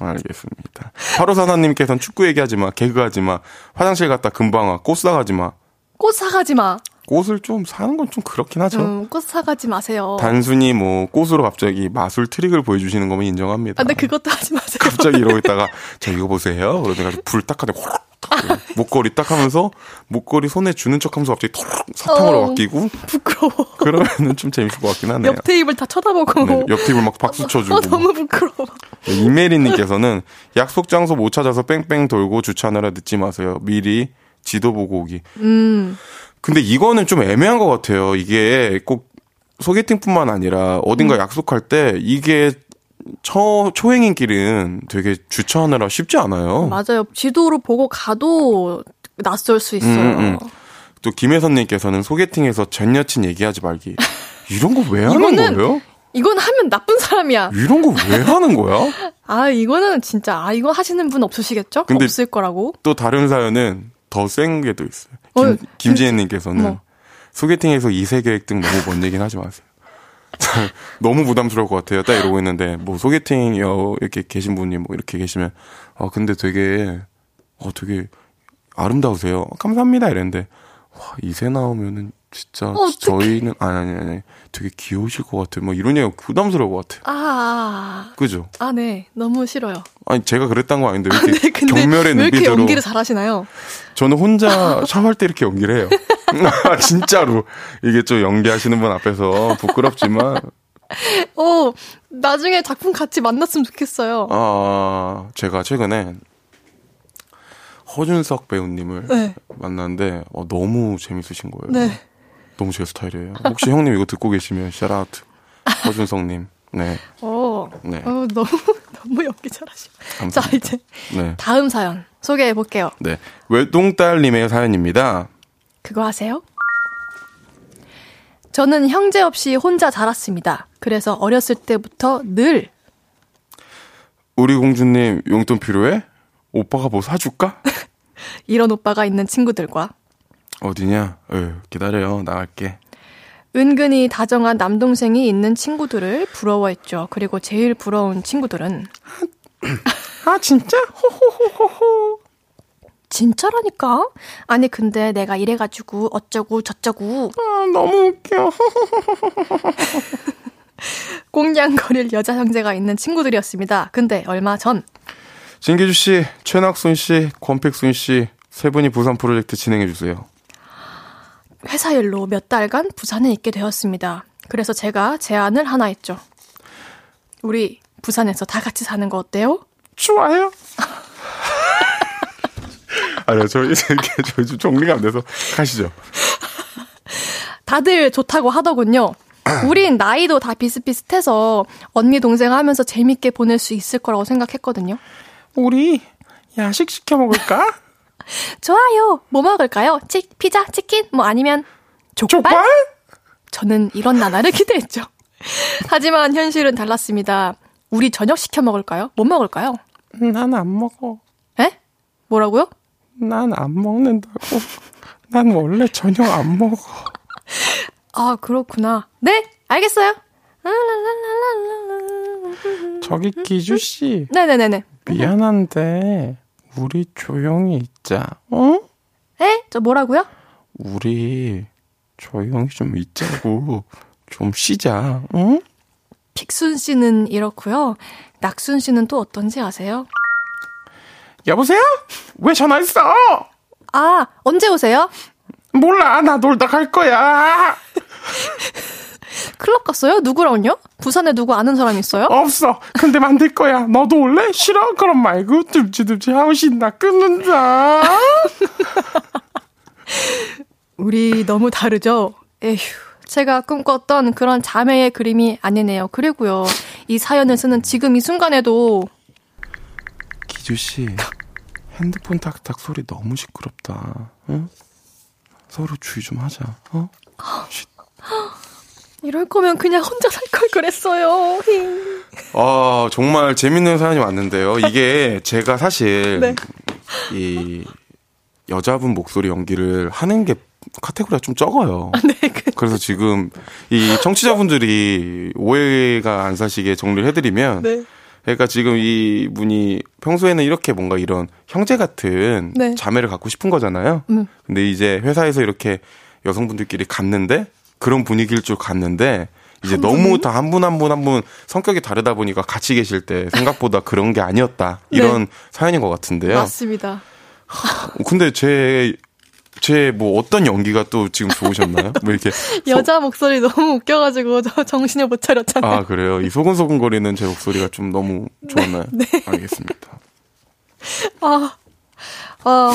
알겠습니다. 하루사사님께서는 축구 얘기하지 마, 개그하지 마, 화장실 갔다 금방 와, 꽃 사가지 마. 꽃 사가지 마. 꽃을 좀 사는 건 좀 그렇긴 하죠. 음, 꽃 사가지 마세요. 단순히 뭐 꽃으로 갑자기 마술 트릭을 보여주시는 거면 인정합니다. 아, 근데 그것도 하지 마세요. 갑자기 이러고 있다가 자 이거 보세요. 그러다가 불딱 하는데 호락 딱 목걸이 딱 하면서 목걸이 손에 주는 척하면서 갑자기 톡 사탕으로 어. 바뀌고 부끄러워. 그러면은 좀 재밌을 것 같긴 하네요. 옆 테이블 다 쳐다보고. 네, 옆 테이블 막 박수 어, 쳐주고. 너무 부끄러워. 네, 이메리님께서는 약속 장소 못 찾아서 뺑뺑 돌고 주차하느라 늦지 마세요. 미리 지도 보고 오기. 음, 근데 이거는 좀 애매한 것 같아요. 이게 꼭 소개팅뿐만 아니라 음. 어딘가 약속할 때 이게 초, 초행인 길은 되게 주차하느라 쉽지 않아요. 맞아요. 지도로 보고 가도 낯설 수 있어요. 음, 음. 또 김혜선님께서는 소개팅에서 전 여친 얘기하지 말기. 이런 거 왜 하는 이거는 거예요? 이건 하면 나쁜 사람이야. 이런 거 왜 하는 거야? 아, 이거는 진짜, 아, 이거 하시는 분 없으시겠죠? 근데- 없을 거라고. 또 다른 사연은 더 센 게 또 있어요. 어, 김, 김지혜님께서는 뭐. 소개팅에서 이세 계획 등 너무 먼 얘기는 하지 마세요. 너무 부담스러울 것 같아요. 딱 이러고 있는데 뭐 소개팅 여 이렇게 계신 분이 뭐 이렇게 계시면 아 근데 되게 어 되게 아름다우세요. 감사합니다 이랬는데 와 이세 나오면은 진짜 어떡해. 저희는 아니 아니 아니 되게 귀여우실 것 같아요. 뭐 이런 얘기가 부담스러울 것 같아요. 아, 그죠? 아, 네. 너무 싫어요. 아니 제가 그랬던 거 아닌데 왜 이렇게 네, 근데 경멸의 왜 이렇게 눈빛으로 연기를 잘하시나요? 저는 혼자 샤워할 때 이렇게 연기를 해요. 진짜로. 이게 좀 연기하시는 분 앞에서 부끄럽지만, 어, 나중에 작품 같이 만났으면 좋겠어요. 아, 제가 최근에 허준석 배우님을 네. 만났는데, 어, 너무 재밌으신 거예요. 네. 너무 제 스타일이에요. 혹시 형님 이거 듣고 계시면, 샤라우트. 허준석님. 네. 어, 네. 어 너무, 너무 연기 잘하시고. 자, 감사합니다. 이제 네. 다음 사연 소개해 볼게요. 네. 외동딸님의 사연입니다. 그거 아세요? 저는 형제 없이 혼자 자랐습니다. 그래서 어렸을 때부터 늘 우리 공주님 용돈 필요해? 오빠가 뭐 사줄까? 이런 오빠가 있는 친구들과 어디냐? 어, 기다려요. 나갈게. 은근히 다정한 남동생이 있는 친구들을 부러워했죠. 그리고 제일 부러운 친구들은 아, 진짜? 호호호호호. 진짜라니까? 아니 근데 내가 이래가지고 어쩌고 저쩌고 아, 너무 웃겨. 꽁냥거릴 여자 형제가 있는 친구들이었습니다. 근데 얼마 전 진기주 씨, 최낙순 씨, 권백순 씨, 세 분이 부산 프로젝트 진행해 주세요. 회사 일로 몇 달간 부산에 있게 되었습니다. 그래서 제가 제안을 하나 했죠. 우리 부산에서 다 같이 사는 거 어때요? 좋아요. 아니요, 저 이제 이렇게 좀 정리가 안 돼서 가시죠. 다들 좋다고 하더군요. 우린 나이도 다 비슷비슷해서 언니 동생 하면서 재밌게 보낼 수 있을 거라고 생각했거든요. 우리 야식 시켜 먹을까? 좋아요. 뭐 먹을까요? 치, 피자, 치킨, 뭐 아니면 족발? 족발? 저는 이런 나날을 기대했죠. 하지만 현실은 달랐습니다. 우리 저녁 시켜 먹을까요? 뭐 먹을까요? 난 안 먹어. 에? 뭐라고요? 난 안 먹는다고. 난 원래 저녁 안 먹어. 아, 그렇구나. 네, 알겠어요. 저기 기주 씨 네네네네. 미안한데 우리 조용히 있자. 어? 에? 저 뭐라고요? 우리 조용히 좀 있자고. 좀 쉬자. 응? 픽순 씨는 이렇고요. 낙순 씨는 또 어떤지 아세요? 여보세요? 왜 전화했어? 아, 언제 오세요? 몰라. 나 놀다 갈 거야. 클럽 갔어요? 누구랑요? 부산에 누구 아는 사람 있어요? 없어. 근데 만들 거야. 너도 올래? 싫어? 그럼 말고 듬치듬치 하고 신나 끊는다. 우리 너무 다르죠? 에휴, 제가 꿈꿨던 그런 자매의 그림이 아니네요. 그리고요, 이 사연을 쓰는 지금 이 순간에도 기주 씨, 핸드폰 탁탁 소리 너무 시끄럽다. 응? 서로 주의 좀 하자. 어? 쉿. 이럴 거면 그냥 혼자 살 걸 그랬어요. 아, 정말 재밌는 사연이 왔는데요. 이게 제가 사실 네. 이 여자분 목소리 연기를 하는 게 카테고리가 좀 적어요. 네, 그, 그래서 지금 이 청취자분들이 오해가 안 사시게 정리를 해드리면 네. 그러니까 지금 이 분이 평소에는 이렇게 뭔가 이런 형제 같은 네. 자매를 갖고 싶은 거잖아요. 음. 근데 이제 회사에서 이렇게 여성분들끼리 갔는데 그런 분위기일 줄 갔는데 이제 너무 다 한 분 한 분 한 분 성격이 다르다 보니까 같이 계실 때 생각보다 그런 게 아니었다. 이런 네. 사연인 것 같은데요. 맞습니다. 근데 제, 제 뭐 어떤 연기가 또 지금 좋으셨나요? 뭐 이렇게. 여자 목소리 너무 웃겨가지고 저 정신을 못 차렸잖아요. 아, 그래요? 이 소근소근거리는 제 목소리가 좀 너무 좋았나요? 네. 알겠습니다. 아, 아,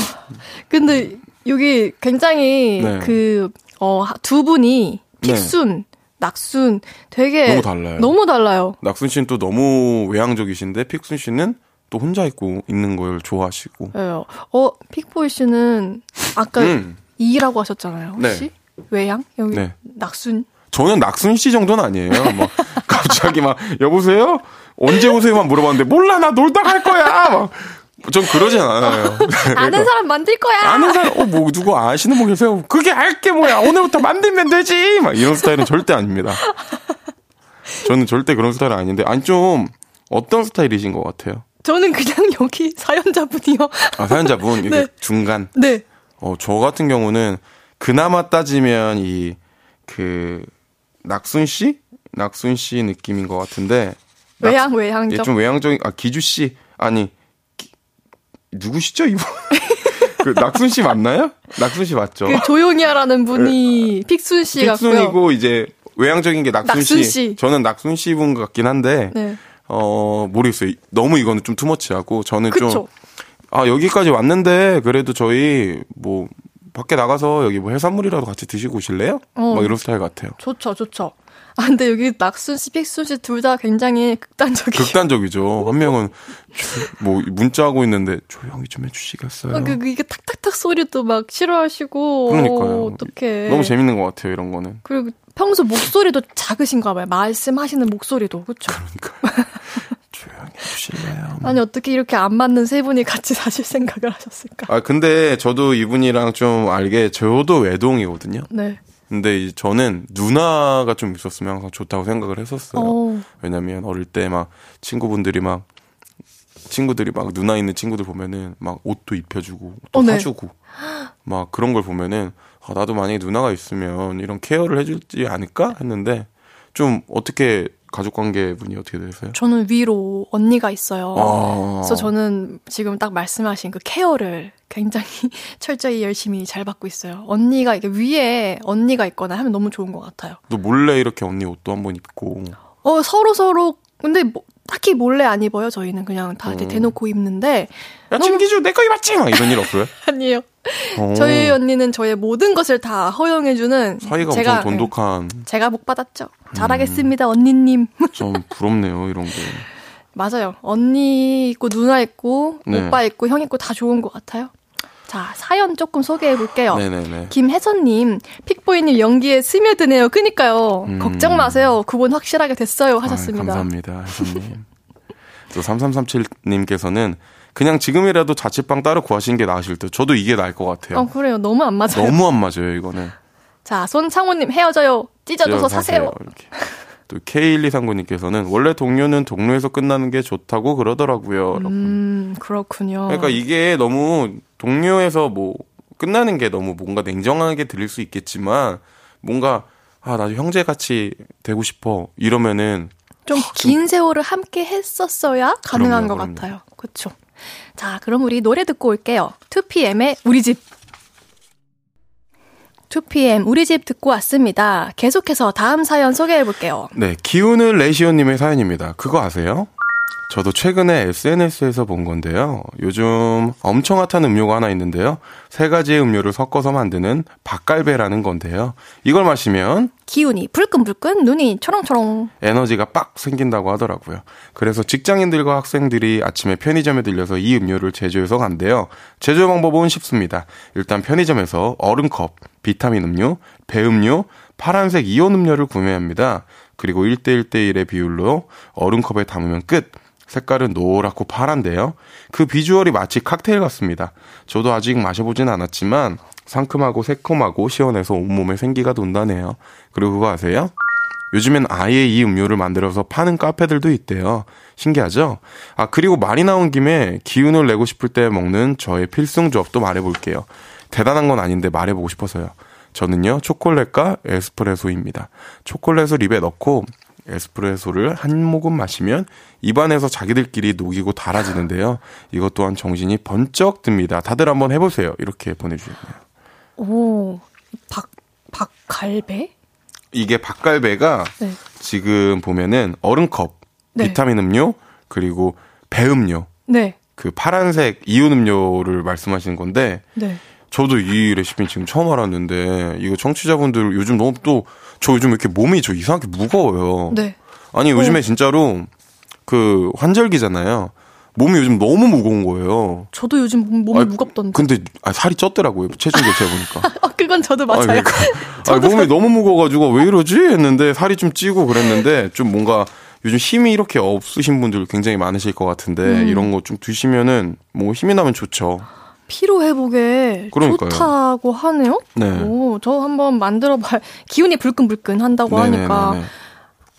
근데 여기 굉장히 네. 그, 어, 두 분이 네. 픽순, 낙순 되게 너무 달라요. 너무 달라요. 낙순 씨는 또 너무 외향적이신데, 픽순 씨는 또 혼자 있고 있는 걸 좋아하시고. 예. 어, 픽보이 씨는 아까 음. 이라고 하셨잖아요. 혹시? 네. 외양? 여기 네. 낙순. 저는 낙순 씨 정도는 아니에요. 막 갑자기 막 여보세요? 언제 오세요만 물어봤는데 몰라 나 놀다 갈 거야. 막 전 그러진 않아요. 아는 사람 만들 거야. 아는 사람 어 뭐 누구 아시는 분 계세요? 그게 알게 뭐야? 오늘부터 만들면 되지. 막 이런 스타일은 절대 아닙니다. 저는 절대 그런 스타일은 아닌데 아니 좀 어떤 스타일이신 것 같아요? 저는 그냥 여기 사연자분이요. 아 사연자분 이게 네. 중간. 네. 어, 저 같은 경우는 그나마 따지면 이 그 낙순 씨, 낙순 씨 느낌인 것 같은데. 낙- 외향 예, 외향적. 좀 외향적인 아 기주 씨 아니 기- 누구시죠 이분? 그 낙순 씨 맞나요? 낙순 씨 맞죠? 그 조용히 하라는 분이 픽순 씨 같고요. 픽순이고 이제 외향적인 게 낙순, 낙순 씨. 씨. 저는 낙순 씨 분 같긴 한데 네. 어 모르겠어요. 너무 이거는 좀 투머치하고 저는. 좀 아, 여기까지 왔는데, 그래도 저희, 뭐, 밖에 나가서 여기 뭐 해산물이라도 같이 드시고 오실래요? 어. 막 이런 스타일 같아요. 좋죠, 좋죠. 아, 근데 여기 낙순 씨, 픽순 씨 둘 다 굉장히 극단적이에요. 극단적이죠. 한 명은, 조- 뭐, 문자하고 있는데, 조용히 좀 해주시겠어요? 아, 그, 그 이게 탁탁탁 소리도 막 싫어하시고. 그러니까요. 어떡해. 너무 재밌는 것 같아요, 이런 거는. 그리고 평소 목소리도 작으신가 봐요. 말씀하시는 목소리도. 그쵸? 그러니까. 조용히 해주실래요? 아니, 어떻게 이렇게 안 맞는 세 분이 같이 사실 생각을 하셨을까? 아, 근데 저도 이분이랑 좀 알게, 저도 외동이거든요. 네. 근데 이제 저는 누나가 좀 있었으면 항상 좋다고 생각을 했었어요. 어, 왜냐면 어릴 때 막 친구분들이 막 친구들이 막 누나 있는 친구들 보면은 막 옷도 입혀주고 또 어, 네. 사주고 막 그런 걸 보면은 아, 나도 만약에 누나가 있으면 이런 케어를 해줄지 않을까 했는데 좀 어떻게 가족 관계 분이 어떻게 되세요? 저는 위로 언니가 있어요. 아. 그래서 저는 지금 딱 말씀하신 그 케어를 굉장히 철저히 열심히 잘 받고 있어요. 언니가 이게 위에 언니가 있거나 하면 너무 좋은 것 같아요. 또 몰래 이렇게 언니 옷도 한번 입고 어 서로 서로 근데 뭐, 딱히 몰래 안 입어요. 저희는 그냥 다 이렇게 음. 대놓고 입는데 야 친기주 내 거 입었지 막 이런 일 없어요? 아니에요. 어. 저희 언니는 저의 모든 것을 다 허용해주는 사이가 제가 엄청 돈독한 제가 복 받았죠. 잘하겠습니다, 언니님. 좀 부럽네요 이런 게. 맞아요. 언니 있고 누나 있고 네. 오빠 있고 형 있고 다 좋은 것 같아요. 자 사연 조금 소개해 볼게요. 김혜선님, 픽보이님 연기에 스며드네요. 그니까요. 음. 걱정 마세요. 구분 확실하게 됐어요. 하셨습니다. 아, 감사합니다, 혜선님. 또 3337님께서는 그냥 지금이라도 자취방 따로 구하시는 게 나으실 듯. 저도 이게 나을 것 같아요. 어, 그래요. 너무 안 맞아요. 너무 안 맞아요, 이거는. 자, 손창호님 헤어져요. 찢어져서 사세요. 이렇게. 또 K1239님께서는 원래 동료는 동료에서 끝나는 게 좋다고 그러더라고요. 라고. 음, 그렇군요. 그러니까 이게 너무 동료에서 뭐 끝나는 게 너무 뭔가 냉정하게 들릴 수 있겠지만 뭔가 아 나도 형제 같이 되고 싶어 이러면은 좀 긴 세월을 함께 했었어야 가능한 그럼요, 것 그럼요. 같아요. 그쵸. 자, 그럼 우리 노래 듣고 올게요. 2PM의 우리 집. 2PM 우리 집 듣고 왔습니다. 계속해서 다음 사연 소개해 볼게요. 네 기운을 레시오님의 사연입니다. 그거 아세요? 저도 최근에 SNS에서 본 건데요. 요즘 엄청 핫한 음료가 하나 있는데요. 세 가지의 음료를 섞어서 만드는 박갈배라는 건데요. 이걸 마시면 기운이 불끈불끈, 눈이 초롱초롱. 에너지가 빡 생긴다고 하더라고요. 그래서 직장인들과 학생들이 아침에 편의점에 들려서 이 음료를 제조해서 간대요. 제조 방법은 쉽습니다. 일단 편의점에서 얼음컵, 비타민 음료, 배음료, 파란색 이온 음료를 구매합니다. 그리고 1대1대1의 비율로 얼음컵에 담으면 끝. 색깔은 노랗고 파란데요. 그 비주얼이 마치 칵테일 같습니다. 저도 아직 마셔보진 않았지만 상큼하고 새콤하고 시원해서 온몸에 생기가 돈다네요. 그리고 그거 아세요? 요즘엔 아예 이 음료를 만들어서 파는 카페들도 있대요. 신기하죠? 아, 그리고 말이 나온 김에 기운을 내고 싶을 때 먹는 저의 필승 조합도 말해볼게요. 대단한 건 아닌데 말해보고 싶어서요. 저는요, 초콜릿과 에스프레소입니다. 초콜릿을 입에 넣고 에스프레소를 한 모금 마시면 입안에서 자기들끼리 녹이고 달아지는데요. 이것 또한 정신이 번쩍 듭니다. 다들 한번 해보세요. 이렇게 보내주셨네요. 오, 박, 박갈배? 이게 박갈배가 네. 지금 보면은 얼음컵, 네. 비타민 음료, 그리고 배음료, 네. 그 파란색 이온 음료를 말씀하시는 건데 네. 저도 이 레시피 지금 처음 알았는데 이거 청취자분들 요즘 너무 또 저 요즘 이렇게 몸이 저 이상하게 무거워요. 네. 아니 요즘에 진짜로 그 환절기잖아요. 몸이 요즘 너무 무거운 거예요. 저도 요즘 몸- 몸이 아, 무겁던데. 근데 아, 살이 쪘더라고요. 체중 교체 보니까. 아, 그건 저도 맞아요. 아, 그러니까. 아, 몸이 너무 무거워가지고 왜 이러지 했는데 살이 좀 찌고 그랬는데 좀 뭔가 요즘 힘이 이렇게 없으신 분들 굉장히 많으실 것 같은데 음. 이런 거 좀 드시면은 뭐 힘이 나면 좋죠. 피로 회복에 그러니까요. 좋다고 하네요. 네. 오, 저 한번 만들어 봐. 기운이 불끈불끈 한다고 하니까. 네네네네.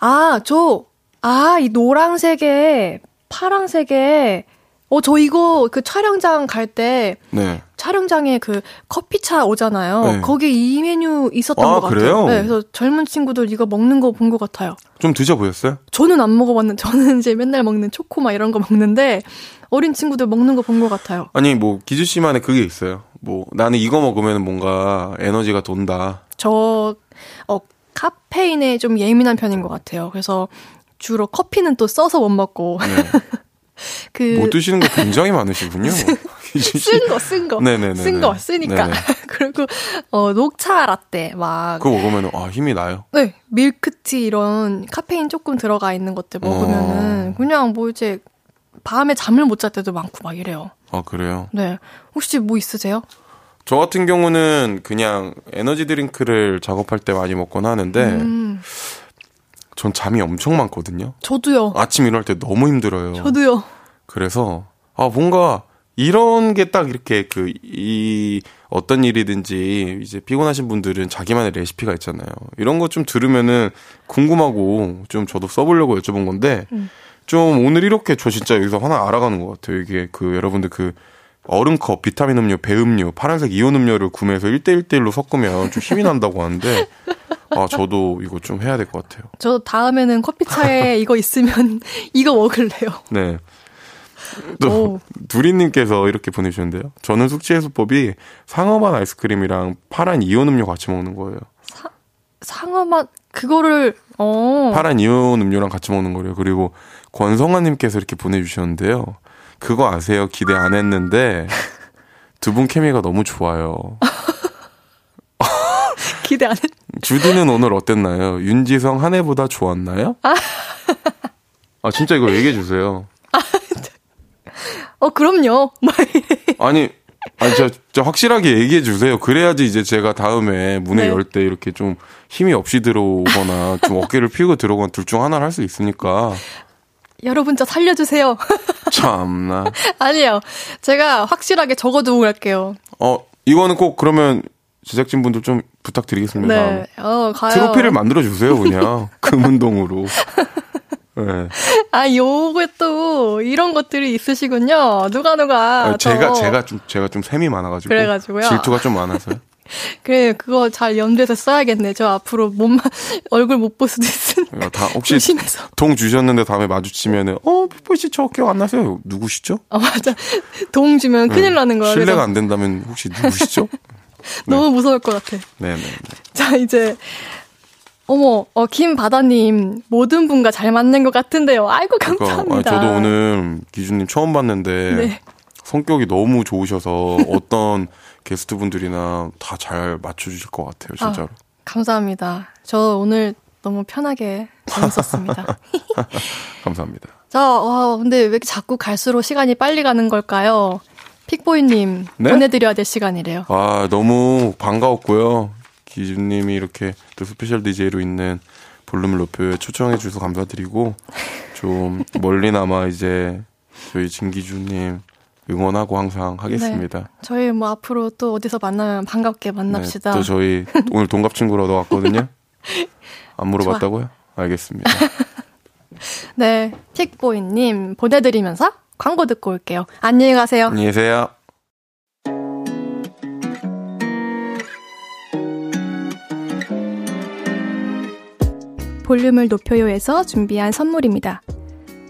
아, 저, 아, 이 노란색에, 파랑색에, 어, 저 이거 그 촬영장 갈 때, 네. 촬영장에 그 커피차 오잖아요. 네. 거기 이 메뉴 있었던 아, 것 같아요. 그래요? 네, 그래서 젊은 친구들 이거 먹는 거 본 것 같아요. 좀 드셔보셨어요? 저는 안 먹어봤는데, 저는 이제 맨날 먹는 초코 막 이런 거 먹는데, 어린 친구들 먹는 거 본 것 같아요. 아니 뭐 기주 씨만의 그게 있어요. 뭐 나는 이거 먹으면 뭔가 에너지가 돈다. 저, 어, 카페인에 좀 예민한 편인 것 같아요. 그래서 주로 커피는 또 써서 못 먹고, 네. 그, 못 드시는 거 굉장히 많으시군요. 쓴 거, 쓴 거. 네네네네. 쓴 거, 쓰니까. 그리고, 어, 녹차 라떼, 막. 그거 먹으면 아 힘이 나요. 네, 밀크티 이런 카페인 조금 들어가 있는 것들 먹으면은, 어. 그냥 뭐 이제, 밤에 잠을 못 잘 때도 많고 막 이래요. 아 그래요. 네. 혹시 뭐 있으세요? 저 같은 경우는 그냥 에너지 드링크를 작업할 때 많이 먹곤 하는데 음, 전 잠이 엄청 많거든요. 저도요. 아침 일어날 때 너무 힘들어요. 저도요. 그래서 아 뭔가 이런 게 딱 이렇게 그 이 어떤 일이든지 이제 피곤하신 분들은 자기만의 레시피가 있잖아요. 이런 거 좀 들으면은 궁금하고 좀 저도 써보려고 여쭤본 건데 좀 오늘 이렇게 저 진짜 여기서 하나 알아가는 것 같아요. 이게 그 여러분들 그 얼음컵, 비타민 음료, 배음료, 파란색 이온 음료를 구매해서 1대1대1로 섞으면 좀 힘이 난다고 하는데 아 저도 이거 좀 해야 될 것 같아요. 저 다음에는 커피차에 이거 있으면 이거 먹을래요. 네. 또 오. 두리님께서 이렇게 보내주셨는데요. 저는 숙취 해소법이 상어맛 아이스크림이랑 파란 이온 음료 같이 먹는 거예요. 상어맛, 그거를, 어. 파란 이온 음료랑 같이 먹는 거래요. 그리고 권성아님께서 이렇게 보내주셨는데요. 그거 아세요? 기대 안 했는데 두 분 케미가 너무 좋아요. 기대 안 했, 주디는 오늘 어땠나요? 윤지성 한 해보다 좋았나요? 아, 진짜 이거 얘기해 주세요. 어, 그럼요. 아니, 아니, 저, 저 확실하게 얘기해 주세요. 그래야지 이제 제가 다음에 문을 네. 열때 이렇게 좀 힘이 없이 들어오거나 좀 어깨를 피고 들어오거나 둘 중 하나를 할 수 있으니까. 여러분 저 살려주세요. 참나. 아니에요. 제가 확실하게 적어두고 갈게요. 어, 이거는 꼭 그러면 제작진분들 좀 부탁드리겠습니다. 네. 어, 가요. 트로피를 만들어 주세요, 그냥. 금운동으로. 네. 아, 요게 또, 이런 것들이 있으시군요. 누가 누가. 아, 제가, 더. 제가 좀, 제가 좀 셈이 많아가지고. 그래가지고요. 질투가 좀 많아서요. 그래, 그거 잘 염두에서 써야겠네. 저 앞으로 몸만, 얼굴 못 볼 수도 있으니까. 어, 다, 혹시 조심해서. 동 주셨는데 다음에 마주치면은, 어, 삐뽀씨 저 기억 안 나세요? 누구시죠? 아, 맞아. 동 주면 큰일 나는 거야. 신뢰가 그래서 안 된다면 혹시 누구시죠? 너무 무서울 것 같아. 네네. 자, 이제. 어머, 어, 김바다님, 모든 분과 잘 맞는 것 같은데요. 아이고, 그러니까, 감사합니다. 아니, 저도 오늘 기준님 처음 봤는데, 네. 성격이 너무 좋으셔서 어떤 게스트 분들이나 다 잘 맞춰주실 것 같아요, 진짜로. 감사합니다. 저 오늘 너무 편하게 재밌었습니다. 감사합니다. 자, 와, 근데 왜 이렇게 자꾸 갈수록 시간이 빨리 가는 걸까요? 픽보이님, 네? 보내드려야 될 시간이래요. 아, 너무 반가웠고요. 기주님이 이렇게 또 스페셜 DJ로 있는 볼륨을 높여요에 초청해 주셔서 감사드리고, 좀 멀리나마 이제 저희 진기주님 응원하고 항상 하겠습니다. 저희 뭐 앞으로 또 어디서 만나면 반갑게 만납시다. 네, 또 저희 오늘 동갑 친구로 얻어왔거든요. 안 물어봤다고요? 알겠습니다. 네, 픽보이님 보내드리면서 광고 듣고 올게요. 안녕히 가세요. 안녕히 계세요. 볼륨을 높여요에서 준비한 선물입니다.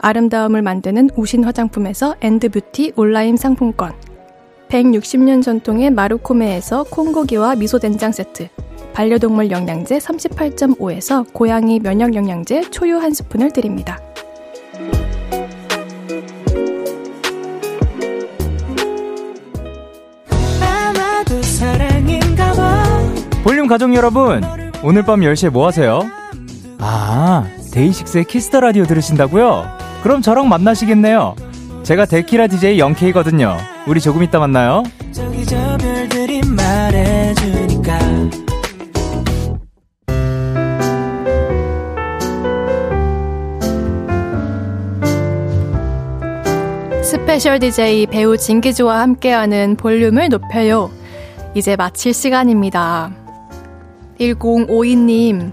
아름다움을 만드는 우신 화장품에서 엔드뷰티 온라인 상품권 160년 전통의 마루코메에서 콩고기와 미소된장 세트 반려동물 영양제 38.5에서 고양이 면역 영양제 초유 한 스푼을 드립니다. 볼륨 가족 여러분, 오늘 밤 10시에 뭐 하세요? 아, 데이식스의 키스 더 라디오 들으신다고요? 그럼 저랑 만나시겠네요. 제가 데키라 DJ 영케이거든요. 우리 조금 이따 만나요. 저기 저 별들이 말해주니까 스페셜 DJ 배우 진기주와 함께하는 볼륨을 높여요. 이제 마칠 시간입니다. 1052님,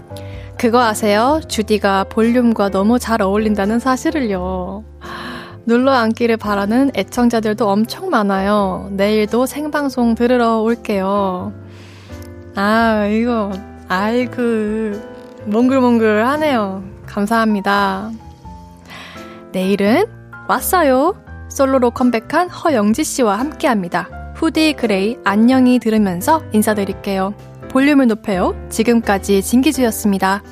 그거 아세요? 주디가 볼륨과 너무 잘 어울린다는 사실을요. 눌러 앉기를 바라는 애청자들도 엄청 많아요. 내일도 생방송 들으러 올게요. 아, 이거, 아이고, 몽글몽글 하네요. 감사합니다. 내일은 왔어요. 솔로로 컴백한 허영지 씨와 함께 합니다. 후디 그레이 안녕히 들으면서 인사드릴게요. 볼륨을 높여요. 지금까지 진기주였습니다.